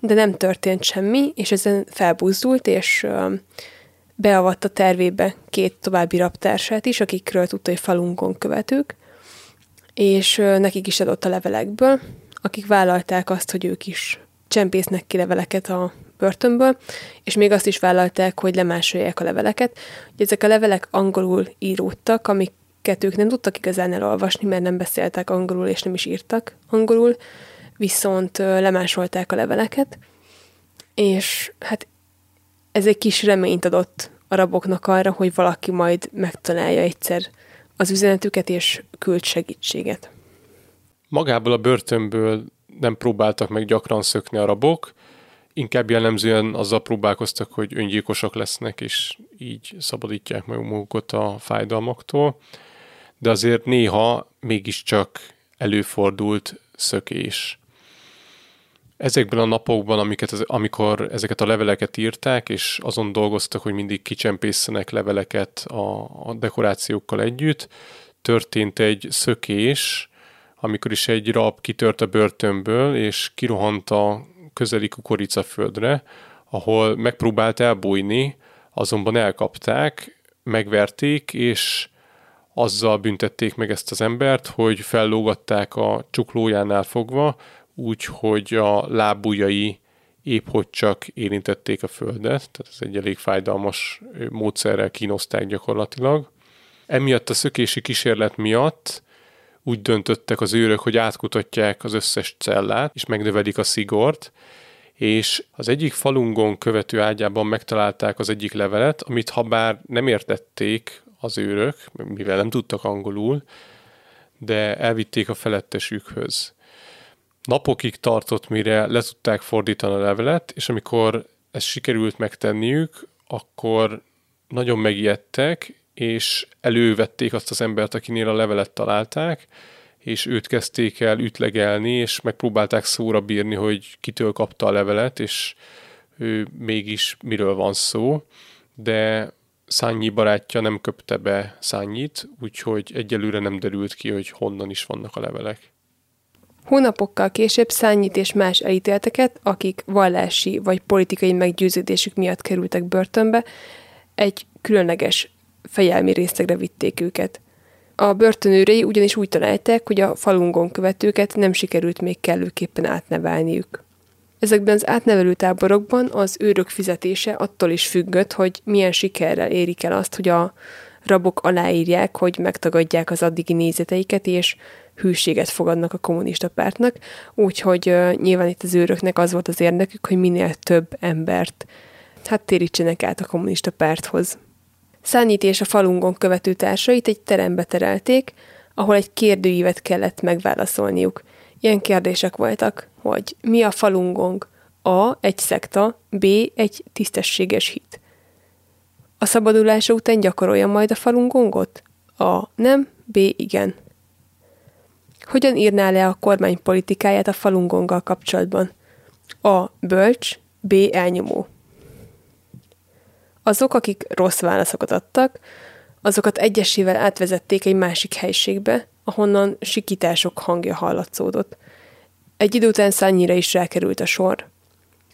de nem történt semmi, és ezen felbuzdult, és beavatta tervébe két további raptársát is, akikről tudta, hogy falunkon követők, és nekik is adott a levelekből, akik vállalták azt, hogy ők is csempésznek ki leveleket a börtönből, és még azt is vállalták, hogy lemásolják a leveleket. Ugye ezek a levelek angolul íródtak, amiket ők nem tudtak igazán elolvasni, mert nem beszéltek angolul, és nem is írtak angolul, viszont lemásolták a leveleket, és hát ez egy kis reményt adott a raboknak arra, hogy valaki majd megtalálja egyszer az üzenetüket, és küld segítséget. Magából a börtönből nem próbáltak meg gyakran szökni a rabok, inkább jellemzően azzal próbálkoztak, hogy öngyilkosok lesznek, és így szabadítják meg magukat a fájdalmaktól, de azért néha mégiscsak előfordult szökés. Ezekben a napokban, amiket, amikor ezeket a leveleket írták, és azon dolgoztak, hogy mindig kicsempészenek leveleket a, a dekorációkkal együtt, történt egy szökés, amikor is egy rab kitört a börtönből, és kirohant a közeli kukoricaföldre, ahol megpróbált elbújni, azonban elkapták, megverték, és azzal büntették meg ezt az embert, hogy fellógatták a csuklójánál fogva, úgy, hogy a lábujjai épp hogy csak érintették a földet, tehát ez egy elég fájdalmas módszerrel kínozták gyakorlatilag. Emiatt a szökési kísérlet miatt úgy döntöttek az őrök, hogy átkutatják az összes cellát, és megnövelik a szigort, és az egyik falungon követő ágyában megtalálták az egyik levelet, amit ha bár nem értették az őrök, mivel nem tudtak angolul, de elvitték a felettesükhöz. Napokig tartott, mire le tudták fordítani a levelet, és amikor ezt sikerült megtenniük, akkor nagyon megijedtek, és elővették azt az embert, akinél a levelet találták, és őt kezdték el ütlegelni, és megpróbálták szóra bírni, hogy kitől kapta a levelet, és ő mégis miről van szó, de Szányi barátja nem köpte be Szányit, úgyhogy egyelőre nem derült ki, hogy honnan is vannak a levelek. Hónapokkal később Szányit és más elítélteket, akik vallási vagy politikai meggyőződésük miatt kerültek börtönbe, egy különleges fejelmi részlegre vitték őket. A börtönőrei ugyanis úgy találták, hogy a falungon követőket nem sikerült még kellőképpen átnevelniük. Ezekben az átnevelő táborokban az őrök fizetése attól is függött, hogy milyen sikerrel érik el azt, hogy a rabok aláírják, hogy megtagadják az addigi nézeteiket, és hűséget fogadnak a kommunista pártnak, úgyhogy uh, nyilván itt az őröknek az volt az érdekük, hogy minél több embert hát térítsenek át a kommunista párthoz. Szányit és a falungon követő társait egy terembe terelték, ahol egy kérdőívet kellett megválaszolniuk. Ilyen kérdések voltak, hogy mi a falungong? A. Egy szekta, B. Egy tisztességes hit. A szabadulása után gyakorolja majd a falungongot? A. Nem, B. Igen. Hogyan írná le a kormány politikáját a falungonggal kapcsolatban? A. Bölcs, B. Elnyomó. Azok, akik rossz válaszokat adtak, azokat egyesével átvezették egy másik helységbe, ahonnan sikítások hangja hallatszódott. Egy idő után szányira is rákerült a sor.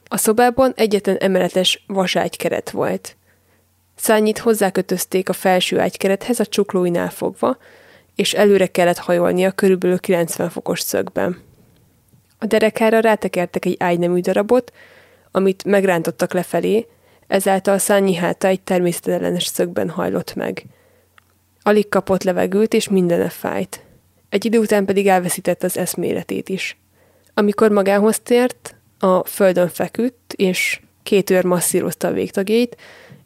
A szobában egyetlen emeletes vaságykeret volt. Szányit hozzákötözték a felső ágykerethez a csuklóinál fogva, és előre kellett hajolnia körülbelül 90 fokos szögben. A derekára rátekertek egy ágynemű darabot, amit megrántottak lefelé, ezáltal Szányi háta egy természetellenes szögben hajlott meg. Alig kapott levegőt, és mindene fájt. Egy idő után pedig elveszített az eszméletét is. Amikor magához tért, a földön feküdt, és két őr masszírozta a végtagjait,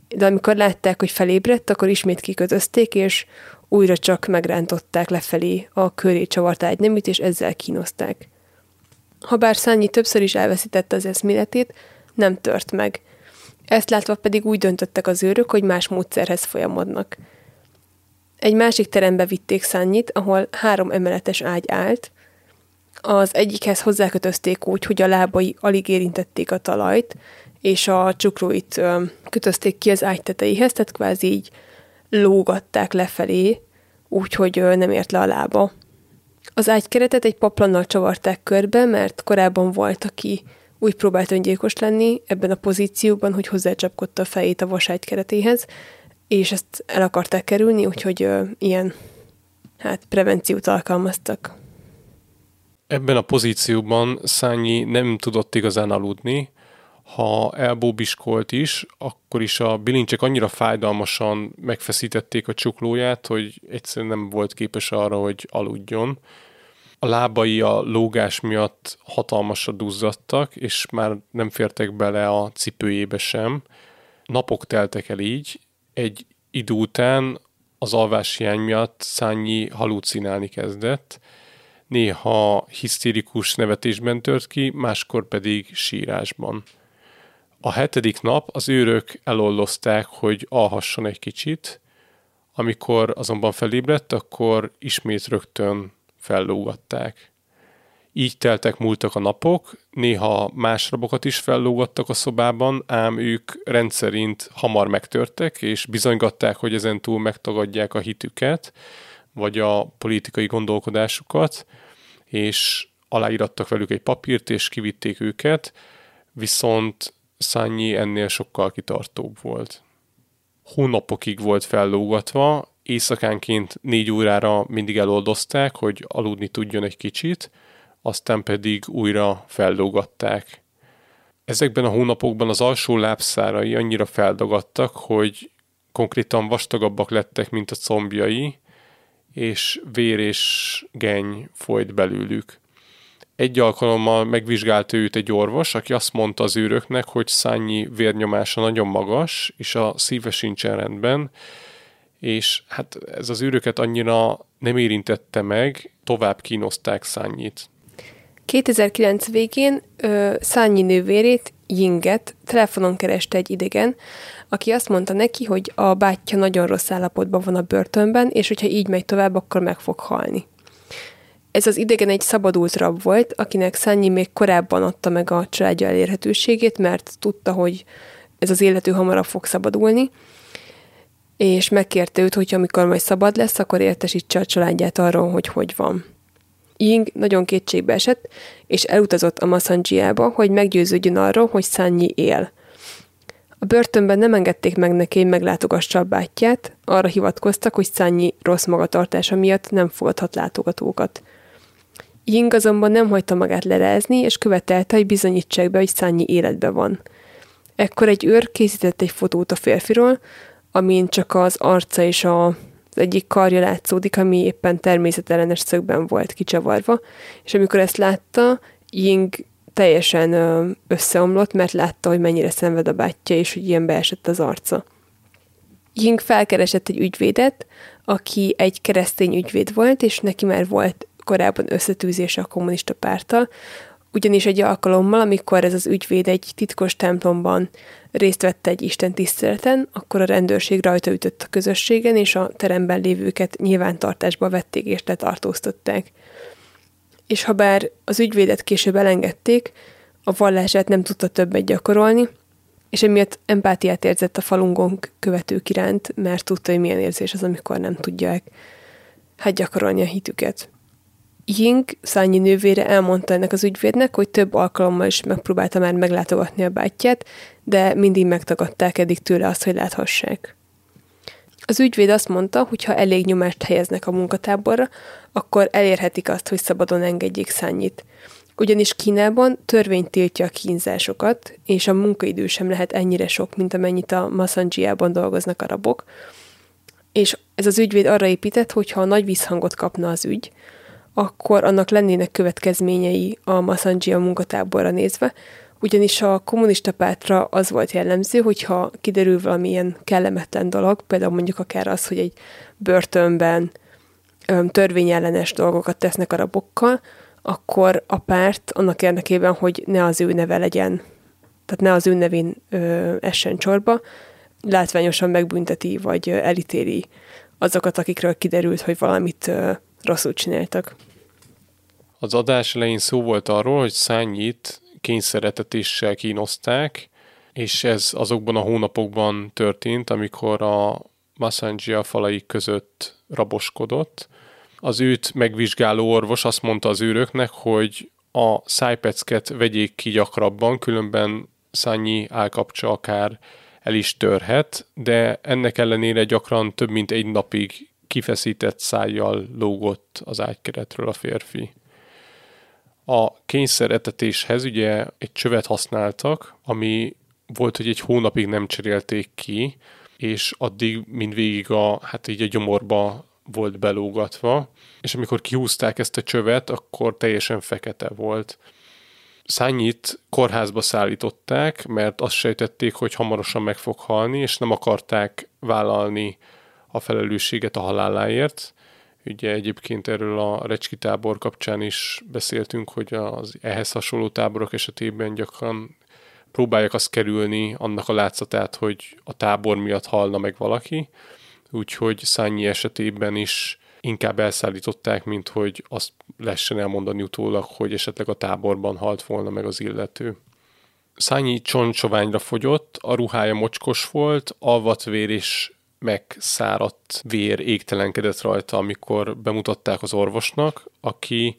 de amikor látták, hogy felébredt, akkor ismét kikötözték, és újra csak megrántották lefelé a köré csavart ágyneműt, és ezzel kínozták. Habár Szányi többször is elveszítette az eszméletét, nem tört meg – ezt látva pedig úgy döntöttek az őrök, hogy más módszerhez folyamodnak. Egy másik terembe vitték Szányit, ahol három emeletes ágy állt. Az egyikhez hozzákötözték úgy, hogy a lábai alig érintették a talajt, és a csuklóit kötözték ki az ágy tetejéhez, tehát kvázi így lógatták lefelé, úgyhogy nem ért le a lába. Az ágykeretet egy paplannal csavarták körbe, mert korábban volt, aki úgy próbált öngyilkos lenni ebben a pozícióban, hogy hozzácsapkodta a fejét a vaságy keretéhez, és ezt el akarták kerülni, úgyhogy ö, ilyen hát prevenciót alkalmaztak. Ebben a pozícióban Szányi nem tudott igazán aludni, ha elbóbiskolt is, akkor is a bilincsek annyira fájdalmasan megfeszítették a csuklóját, hogy egyszerűen nem volt képes arra, hogy aludjon a lábai a lógás miatt hatalmasra duzzadtak, és már nem fértek bele a cipőjébe sem. Napok teltek el így, egy idő után az alváshiány miatt Szányi halucinálni kezdett, néha hisztérikus nevetésben tört ki, máskor pedig sírásban. A hetedik nap az őrök elollozták, hogy alhasson egy kicsit, amikor azonban felébredt, akkor ismét rögtön fellógatták. Így teltek múltak a napok, néha más rabokat is fellógattak a szobában, ám ők rendszerint hamar megtörtek, és bizonygatták, hogy ezentúl megtagadják a hitüket, vagy a politikai gondolkodásukat, és aláírattak velük egy papírt, és kivitték őket, viszont Szányi ennél sokkal kitartóbb volt. Hónapokig volt fellógatva, éjszakánként négy órára mindig eloldozták, hogy aludni tudjon egy kicsit, aztán pedig újra fellógatták. Ezekben a hónapokban az alsó lábszárai annyira feldagadtak, hogy konkrétan vastagabbak lettek, mint a combjai, és vér és geny folyt belőlük. Egy alkalommal megvizsgált őt egy orvos, aki azt mondta az őröknek, hogy Szányi vérnyomása nagyon magas, és a szíve sincsen rendben, és hát ez az őröket annyira nem érintette meg, tovább kínozták Szányit. 2009 végén ö, Szányi nővérét, Yinget telefonon kereste egy idegen, aki azt mondta neki, hogy a bátyja nagyon rossz állapotban van a börtönben, és hogyha így megy tovább, akkor meg fog halni. Ez az idegen egy szabadult rab volt, akinek Szányi még korábban adta meg a családja elérhetőségét, mert tudta, hogy ez az életű hamarabb fog szabadulni, és megkérte őt, hogy amikor majd szabad lesz, akkor értesítse a családját arról, hogy hogy van. Ying nagyon kétségbe esett, és elutazott a Masanjiába, hogy meggyőződjön arról, hogy Szányi él. A börtönben nem engedték meg neki, hogy meglátogassa a bátyját, arra hivatkoztak, hogy Szányi rossz magatartása miatt nem fogadhat látogatókat. Ying azonban nem hagyta magát lerázni, és követelte, hogy bizonyítsák be, hogy Szányi életbe van. Ekkor egy őr készített egy fotót a férfiról, amin csak az arca és a, az egyik karja látszódik, ami éppen természetellenes szögben volt kicsavarva, és amikor ezt látta, Ying teljesen összeomlott, mert látta, hogy mennyire szenved a bátyja, és hogy ilyen beesett az arca. Ying felkeresett egy ügyvédet, aki egy keresztény ügyvéd volt, és neki már volt korábban összetűzése a kommunista párttal, ugyanis egy alkalommal, amikor ez az ügyvéd egy titkos templomban részt vett egy Isten tiszteleten, akkor a rendőrség rajta ütött a közösségen, és a teremben lévőket nyilvántartásba vették és letartóztatták. És ha bár az ügyvédet később elengedték, a vallását nem tudta többet gyakorolni, és emiatt empátiát érzett a falungon követők iránt, mert tudta, hogy milyen érzés az, amikor nem tudják hát gyakorolni a hitüket. Ying, Szányi nővére elmondta ennek az ügyvédnek, hogy több alkalommal is megpróbálta már meglátogatni a bátyját, de mindig megtagadták eddig tőle azt, hogy láthassák. Az ügyvéd azt mondta, hogy ha elég nyomást helyeznek a munkatáborra, akkor elérhetik azt, hogy szabadon engedjék Szányit. Ugyanis Kínában törvény tiltja a kínzásokat, és a munkaidő sem lehet ennyire sok, mint amennyit a Masanjiában dolgoznak arabok. És ez az ügyvéd arra épített, hogy ha nagy visszhangot kapna az ügy, akkor annak lennének következményei a Masanjia munkatáborra nézve, ugyanis a kommunista pártra az volt jellemző, hogyha kiderül valamilyen kellemetlen dolog, például mondjuk akár az, hogy egy börtönben törvényellenes dolgokat tesznek arabokkal, akkor a párt annak érdekében, hogy ne az ő neve legyen, tehát ne az ő nevén ö, essen csorba, látványosan megbünteti, vagy elítéli azokat, akikről kiderült, hogy valamit ö, rosszul csináltak. Az adás elején szó volt arról, hogy Szányit kényszeretetéssel kínozták, és ez azokban a hónapokban történt, amikor a Massangia falai között raboskodott. Az őt megvizsgáló orvos azt mondta az őröknek, hogy a szájpecket vegyék ki gyakrabban, különben Szányi állkapcsa akár el is törhet, de ennek ellenére gyakran több mint egy napig kifeszített szájjal lógott az ágykeretről a férfi. A kényszeretetéshez ugye egy csövet használtak, ami volt, hogy egy hónapig nem cserélték ki, és addig mindvégig a, hát így a gyomorba volt belógatva, és amikor kihúzták ezt a csövet, akkor teljesen fekete volt. Szányit kórházba szállították, mert azt sejtették, hogy hamarosan meg fog halni, és nem akarták vállalni a felelősséget a haláláért. Ugye egyébként erről a Recski tábor kapcsán is beszéltünk, hogy az ehhez hasonló táborok esetében gyakran próbálják azt kerülni, annak a látszatát, hogy a tábor miatt halna meg valaki, úgyhogy Szányi esetében is inkább elszállították, mint hogy azt lehessen elmondani utólag, hogy esetleg a táborban halt volna meg az illető. Szányi csontsoványra fogyott, a ruhája mocskos volt, alvatvér és megszáradt vér égtelenkedett rajta, amikor bemutatták az orvosnak, aki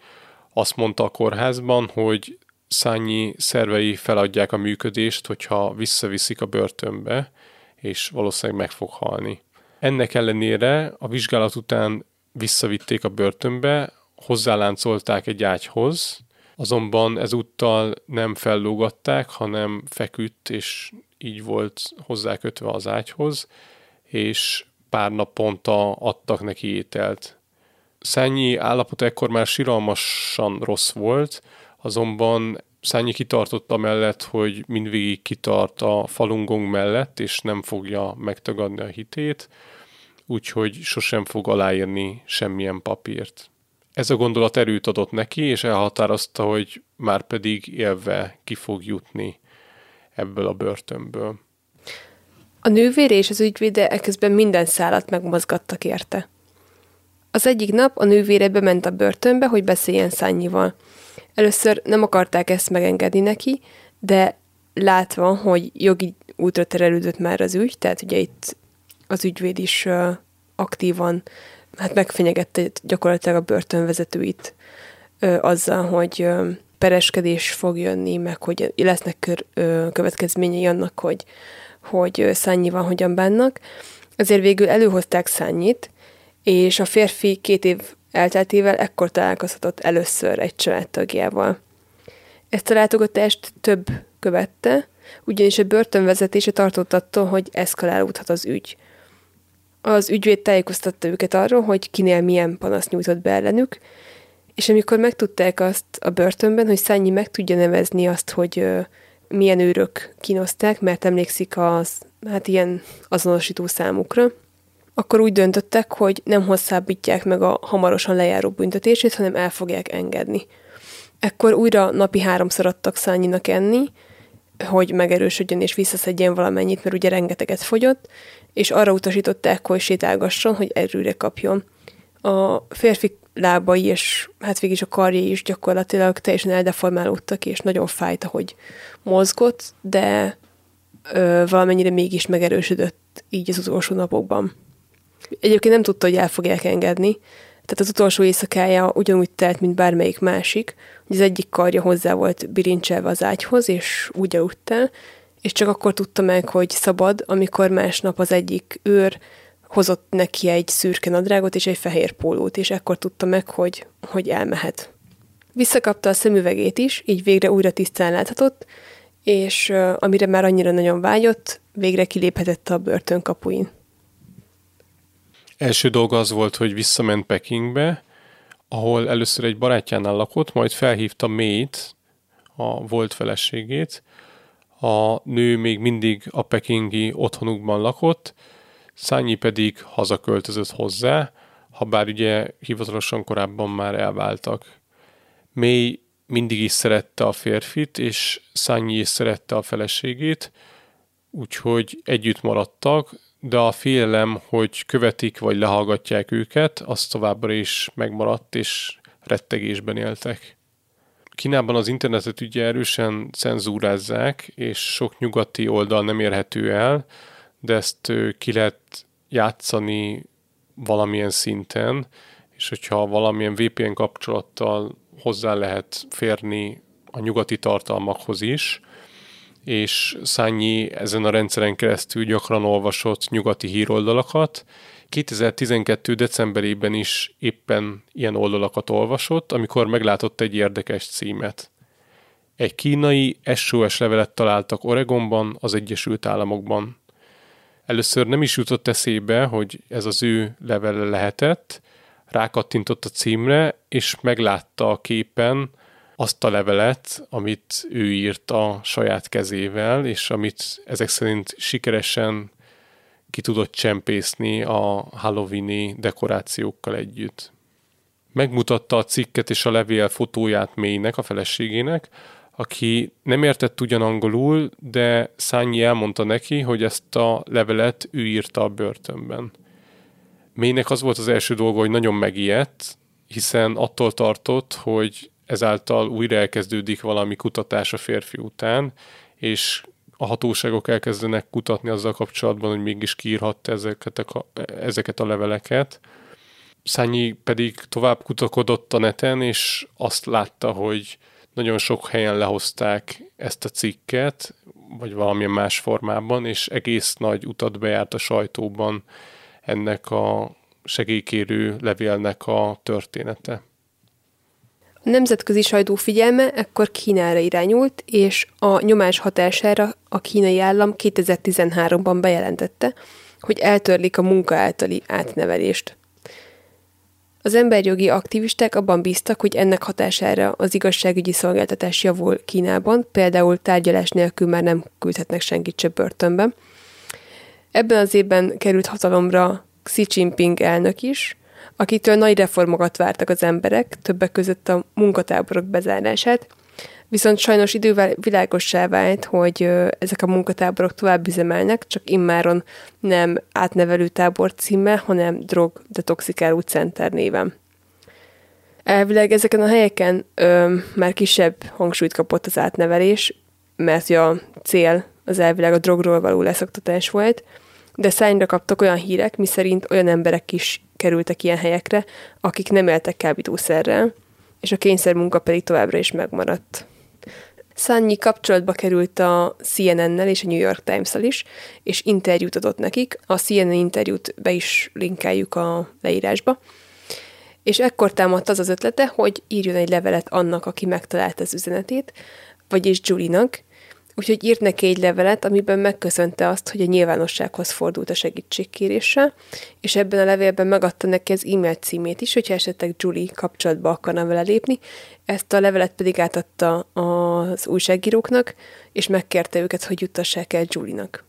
azt mondta a kórházban, hogy Szányi szervei feladják a működést, hogyha visszaviszik a börtönbe, és valószínűleg meg fog halni. Ennek ellenére a vizsgálat után visszavitték a börtönbe, hozzáláncolták egy ágyhoz, azonban ezúttal nem fellógatták, hanem feküdt, és így volt hozzákötve az ágyhoz, és pár naponta adtak neki ételt. Szányi állapot ekkor már siralmasan rossz volt, azonban Szányi kitartott mellett, hogy mindvégig kitart a falungong mellett, és nem fogja megtagadni a hitét, úgyhogy sosem fog aláírni semmilyen papírt. Ez a gondolat erőt adott neki, és elhatározta, hogy már pedig élve ki fog jutni ebből a börtönből. A nővére és az ügyvéde eközben minden szállat megmozgattak érte. Az egyik nap a nővére bement a börtönbe, hogy beszéljen Szányival. Először nem akarták ezt megengedni neki, de látva, hogy jogi útra terelődött már az ügy, tehát ugye itt az ügyvéd is uh, aktívan hát megfenyegette gyakorlatilag a börtönvezetőit uh, azzal, hogy uh, pereskedés fog jönni, meg hogy lesznek kör, uh, következményei annak, hogy, hogy Szányival hogyan bánnak. Ezért végül előhozták Szányit, és a férfi két év elteltével ekkor találkozhatott először egy családtagjával. Ezt a látogatást több követte, ugyanis a börtönvezetése tartott attól, hogy eszkalálódhat az ügy. Az ügyvéd tájékoztatta őket arról, hogy kinél milyen panasz nyújtott be ellenük, és amikor megtudták azt a börtönben, hogy Szányi meg tudja nevezni azt, hogy milyen őrök kínozták, mert emlékszik az, hát ilyen azonosító számukra, akkor úgy döntöttek, hogy nem hosszabbítják meg a hamarosan lejáró büntetését, hanem el fogják engedni. Ekkor újra napi háromszor adtak Szányinak enni, hogy megerősödjön és visszaszedjen valamennyit, mert ugye rengeteget fogyott, és arra utasították, hogy sétálgasson, hogy erőre kapjon. A férfi lábai és hát végig is a karjai is gyakorlatilag teljesen eldeformálódtak, és nagyon fájt, hogy mozgott, de ö, valamennyire mégis megerősödött így az utolsó napokban. Egyébként nem tudta, hogy el fogják engedni, tehát az utolsó éjszakája ugyanúgy telt, mint bármelyik másik, hogy az egyik karja hozzá volt birincselve az ágyhoz, és úgy aludt el, és csak akkor tudta meg, hogy szabad, amikor másnap az egyik őr hozott neki egy szürke nadrágot és egy fehér pólót, és ekkor tudta meg, hogy, hogy elmehet. Visszakapta a szemüvegét is, így végre újra tisztán láthatott, és amire már annyira nagyon vágyott, végre kiléphetett a börtön kapuin. Első dolga az volt, hogy visszament Pekingbe, ahol először egy barátjánál lakott, majd felhívta Mét, a volt feleségét. A nő még mindig a pekingi otthonukban lakott, Szányi pedig hazaköltözött hozzá, ha bár ugye hivatalosan korábban már elváltak. May mindig is szerette a férfit, és Szányi is szerette a feleségét, úgyhogy együtt maradtak, de a félelem, hogy követik vagy lehallgatják őket, az továbbra is megmaradt, és rettegésben éltek. Kínában az internetet ugye erősen cenzúrázzák, és sok nyugati oldal nem érhető el, de ezt ki lehet játszani valamilyen szinten, és hogyha valamilyen VPN kapcsolattal hozzá lehet férni a nyugati tartalmakhoz is, és Szányi ezen a rendszeren keresztül gyakran olvasott nyugati híroldalakat. 2012. decemberében is éppen ilyen oldalakat olvasott, amikor meglátott egy érdekes címet. Egy kínai SOS levelet találtak Oregonban, az Egyesült Államokban. Először nem is jutott eszébe, hogy ez az ő levele lehetett, rákattintott a címre, és meglátta a képen azt a levelet, amit ő írt a saját kezével, és amit ezek szerint sikeresen ki tudott csempészni a halloweeni dekorációkkal együtt. Megmutatta a cikket és a levél fotóját Mélynek, a feleségének, aki nem értett ugyan angolul, de Szányi elmondta neki, hogy ezt a levelet ő írta a börtönben. Mélynek az volt az első dolga, hogy nagyon megijedt, hiszen attól tartott, hogy ezáltal újra elkezdődik valami kutatás a férfi után, és a hatóságok elkezdenek kutatni azzal kapcsolatban, hogy mégis kiírhatta ezeket a, ezeket a leveleket. Szányi pedig tovább kutakodott a neten, és azt látta, hogy nagyon sok helyen lehozták ezt a cikket, vagy valamilyen más formában, és egész nagy utat bejárt a sajtóban ennek a segélykérő levélnek a története. A nemzetközi sajtó figyelme ekkor Kínára irányult, és a nyomás hatására a kínai állam 2013-ban bejelentette, hogy eltörlik a munka általi átnevelést. Az emberjogi aktivisták abban bíztak, hogy ennek hatására az igazságügyi szolgáltatás javul Kínában, például tárgyalás nélkül már nem küldhetnek senkit se börtönbe. Ebben az évben került hatalomra Xi Jinping elnök is, akitől nagy reformokat vártak az emberek, többek között a munkatáborok bezárását, viszont sajnos idővel világossá vált, hogy ezek a munkatáborok tovább üzemelnek, csak immáron nem átnevelő tábor címmel, hanem drog detoxikáló center néven. Elvileg ezeken a helyeken ö, már kisebb hangsúlyt kapott az átnevelés, mert a cél az elvileg a drogról való leszoktatás volt, de szányra kaptak olyan hírek, miszerint olyan emberek is kerültek ilyen helyekre, akik nem éltek kábítószerrel, és a kényszermunka pedig továbbra is megmaradt. Szányi kapcsolatba került a CNN-nel és a New York Times-szal is, és interjút adott nekik. A CNN interjút be is linkeljük a leírásba. És ekkor támadt az az ötlete, hogy írjon egy levelet annak, aki megtalálta az üzenetét, vagyis Julie-nak, Úgyhogy írt neki egy levelet, amiben megköszönte azt, hogy a nyilvánossághoz fordult a segítségkéréssel, és ebben a levélben megadta neki az e-mail címét is, hogyha esetleg Julie kapcsolatba akarna vele lépni. Ezt a levelet pedig átadta az újságíróknak, és megkérte őket, hogy juttassák el Julie-nak.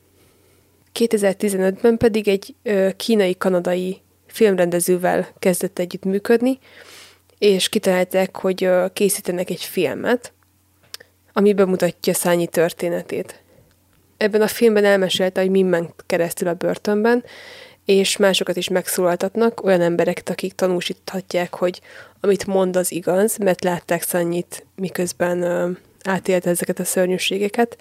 2015-ben pedig egy kínai-kanadai filmrendezővel kezdett együtt működni, és kitalálták, hogy készítenek egy filmet, ami bemutatja Szányi történetét. Ebben a filmben elmesélte, hogy mi ment keresztül a börtönben, és másokat is megszólaltatnak, olyan emberek, akik tanúsíthatják, hogy amit mond az igaz, mert látták Szanyit, miközben ö, átélte ezeket a szörnyűségeket,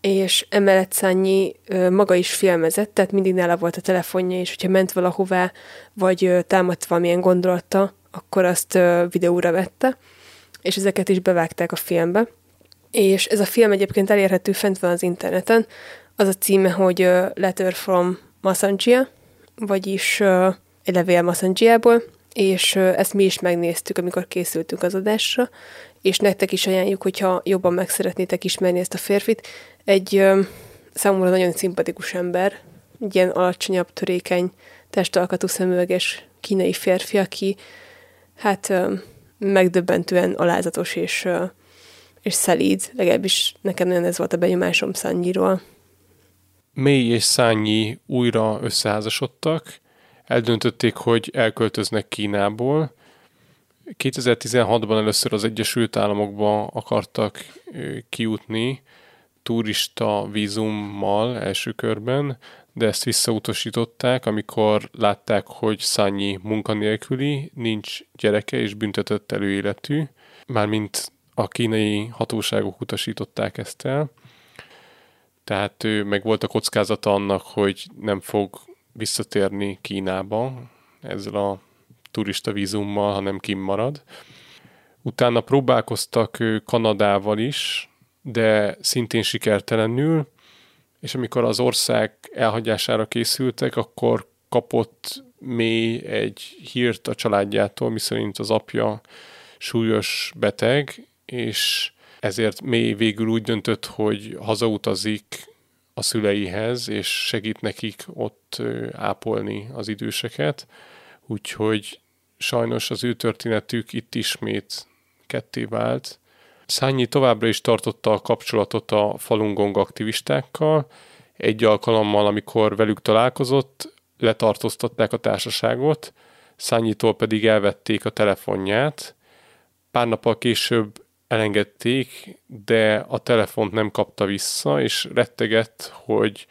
és emellett Szányi ö, maga is filmezett, tehát mindig nála volt a telefonja, és hogyha ment valahová, vagy ö, támadt valamilyen gondolata, akkor azt ö, videóra vette, és ezeket is bevágták a filmbe és ez a film egyébként elérhető fent van az interneten. Az a címe, hogy Letter from Masanjia, vagyis egy levél Masanjiából, és ezt mi is megnéztük, amikor készültünk az adásra, és nektek is ajánljuk, hogyha jobban meg szeretnétek ismerni ezt a férfit. Egy számomra nagyon szimpatikus ember, egy ilyen alacsonyabb, törékeny, testalkatú szemüveges kínai férfi, aki hát megdöbbentően alázatos és és szelíd, legalábbis nekem nagyon ez volt a benyomásom Szannyiról. Mély és Szányi újra összeházasodtak, eldöntötték, hogy elköltöznek Kínából. 2016-ban először az Egyesült Államokba akartak kijutni turista vízummal első körben, de ezt visszautasították, amikor látták, hogy Szányi munkanélküli, nincs gyereke és büntetett előéletű, mármint a kínai hatóságok utasították ezt el, tehát ő meg volt a kockázata annak, hogy nem fog visszatérni Kínába ezzel a turista vízummal, hanem kimarad. Utána próbálkoztak Kanadával is, de szintén sikertelenül, és amikor az ország elhagyására készültek, akkor kapott mély egy hírt a családjától, miszerint az apja súlyos beteg, és ezért mély végül úgy döntött, hogy hazautazik a szüleihez, és segít nekik ott ápolni az időseket. Úgyhogy sajnos az ő történetük itt ismét ketté vált. Szányi továbbra is tartotta a kapcsolatot a Falun Gong aktivistákkal. Egy alkalommal, amikor velük találkozott, letartóztatták a társaságot, Szányitól pedig elvették a telefonját. Pár nappal később elengedték, de a telefont nem kapta vissza, és rettegett, hogy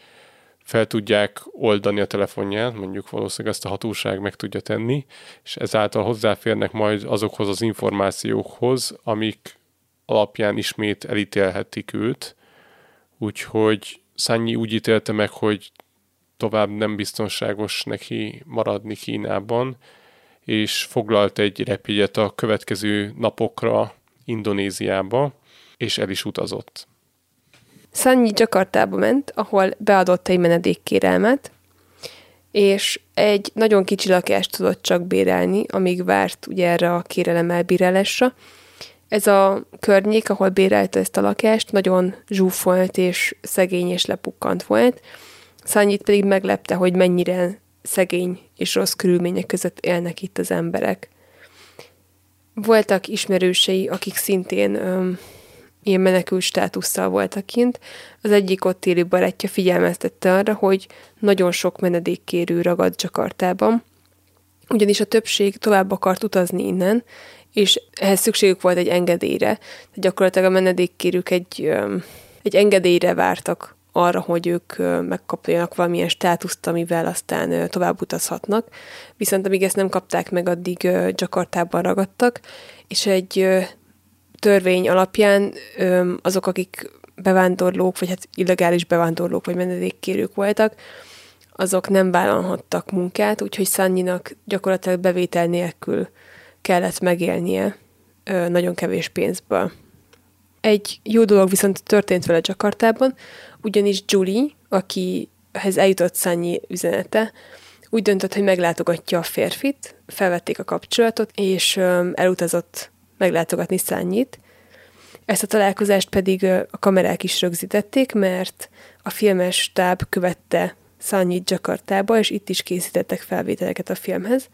fel tudják oldani a telefonját, mondjuk valószínűleg ezt a hatóság meg tudja tenni, és ezáltal hozzáférnek majd azokhoz az információkhoz, amik alapján ismét elítélhetik őt. Úgyhogy Szányi úgy ítélte meg, hogy tovább nem biztonságos neki maradni Kínában, és foglalt egy repjegyet a következő napokra Indonéziába, és el is utazott. Szannyi Jakartába ment, ahol beadott egy menedékkérelmet, és egy nagyon kicsi lakást tudott csak bérelni, amíg várt ugye erre a kérelem elbírálásra. Ez a környék, ahol bérelte ezt a lakást, nagyon zsúfolt és szegény és lepukkant volt. Szanyit pedig meglepte, hogy mennyire szegény és rossz körülmények között élnek itt az emberek. Voltak ismerősei, akik szintén öm, ilyen menekült státusszal voltak kint. Az egyik ott élő barátja figyelmeztette arra, hogy nagyon sok menedékkérő ragad Jakartában, ugyanis a többség tovább akart utazni innen, és ehhez szükségük volt egy engedélyre. Tehát gyakorlatilag a menedékkérők egy, egy engedélyre vártak arra, hogy ők megkapjanak valamilyen státuszt, amivel aztán tovább utazhatnak. Viszont amíg ezt nem kapták meg, addig Jakartában ragadtak, és egy törvény alapján azok, akik bevándorlók, vagy hát illegális bevándorlók, vagy menedékkérők voltak, azok nem vállalhattak munkát, úgyhogy Szannyinak gyakorlatilag bevétel nélkül kellett megélnie nagyon kevés pénzből. Egy jó dolog viszont történt vele Jakartában, ugyanis Julie, akihez eljutott Szannyi üzenete, úgy döntött, hogy meglátogatja a férfit, felvették a kapcsolatot, és elutazott meglátogatni Szányit. Ezt a találkozást pedig a kamerák is rögzítették, mert a filmes stáb követte Szányit Jakartába, és itt is készítettek felvételeket a filmhez.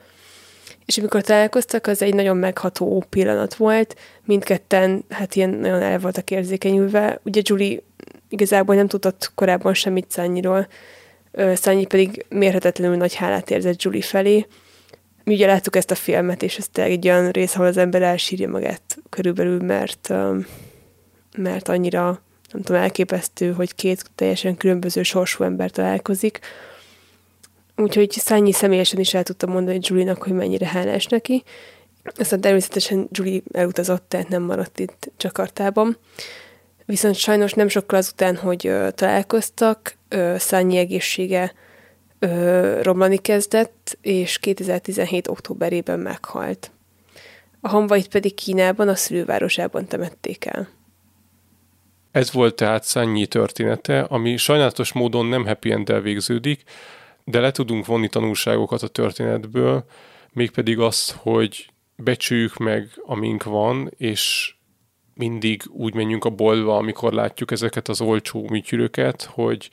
És amikor találkoztak, az egy nagyon megható pillanat volt, mindketten hát ilyen nagyon el voltak érzékenyülve. Ugye Julie igazából nem tudott korábban semmit Szányiról, Szányi pedig mérhetetlenül nagy hálát érzett Julie felé, mi ugye láttuk ezt a filmet, és ez tényleg egy olyan rész, ahol az ember elsírja magát körülbelül, mert, mert annyira, nem tudom, elképesztő, hogy két teljesen különböző sorsú ember találkozik. Úgyhogy Szányi személyesen is el tudtam mondani Julie-nak, hogy mennyire hálás neki. Aztán természetesen Julie elutazott, tehát nem maradt itt Csakartában. Viszont sajnos nem sokkal azután, hogy találkoztak, Szányi egészsége ö, romlani kezdett, és 2017. októberében meghalt. A hamvait pedig Kínában, a szülővárosában temették el. Ez volt tehát Szannyi története, ami sajnálatos módon nem happy end végződik, de le tudunk vonni tanulságokat a történetből, mégpedig azt, hogy becsüljük meg, amink van, és mindig úgy menjünk a boltba, amikor látjuk ezeket az olcsó műtyülöket, hogy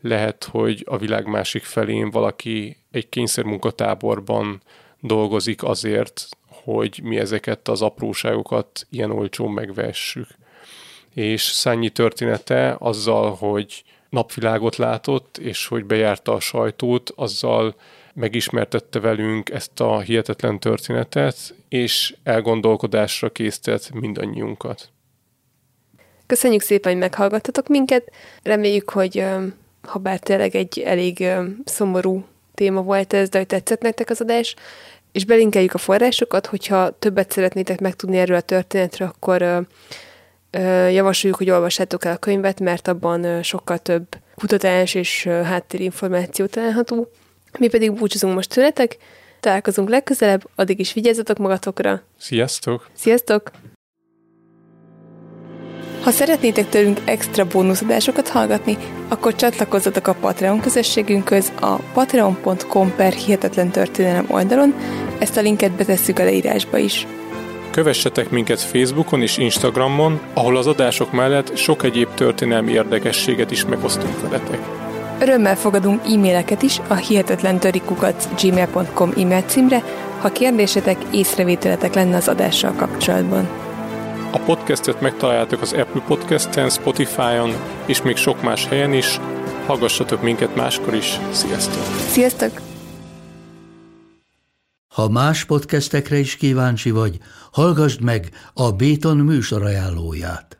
lehet, hogy a világ másik felén valaki egy kényszermunkatáborban dolgozik azért, hogy mi ezeket az apróságokat ilyen olcsón megvessük. És Szányi története azzal, hogy napvilágot látott, és hogy bejárta a sajtót, azzal megismertette velünk ezt a hihetetlen történetet, és elgondolkodásra késztet mindannyiunkat. Köszönjük szépen, hogy meghallgattatok minket. Reméljük, hogy ha bár tényleg egy elég szomorú téma volt ez, de hogy tetszett nektek az adás, és belinkeljük a forrásokat, hogyha többet szeretnétek megtudni erről a történetről, akkor javasoljuk, hogy olvassátok el a könyvet, mert abban sokkal több kutatás és háttérinformáció található. Mi pedig búcsúzunk most tőletek, találkozunk legközelebb, addig is vigyázzatok magatokra. Sziasztok! Sziasztok! Ha szeretnétek tőlünk extra bónuszadásokat hallgatni, akkor csatlakozzatok a Patreon közösségünkhöz a patreon.com per hihetetlen történelem oldalon, ezt a linket betesszük a leírásba is. Kövessetek minket Facebookon és Instagramon, ahol az adások mellett sok egyéb történelmi is megosztunk veletek. Örömmel fogadunk e-maileket is a hihetetlen gmail.com e-mail címre, ha kérdésetek, észrevételetek lenne az adással kapcsolatban. A podcastet megtaláljátok az Apple Podcast-en, Spotify-on és még sok más helyen is. Hallgassatok minket máskor is. Sziasztok! Sziasztok! Ha más podcastekre is kíváncsi vagy, hallgassd meg a Béton műsor ajánlóját.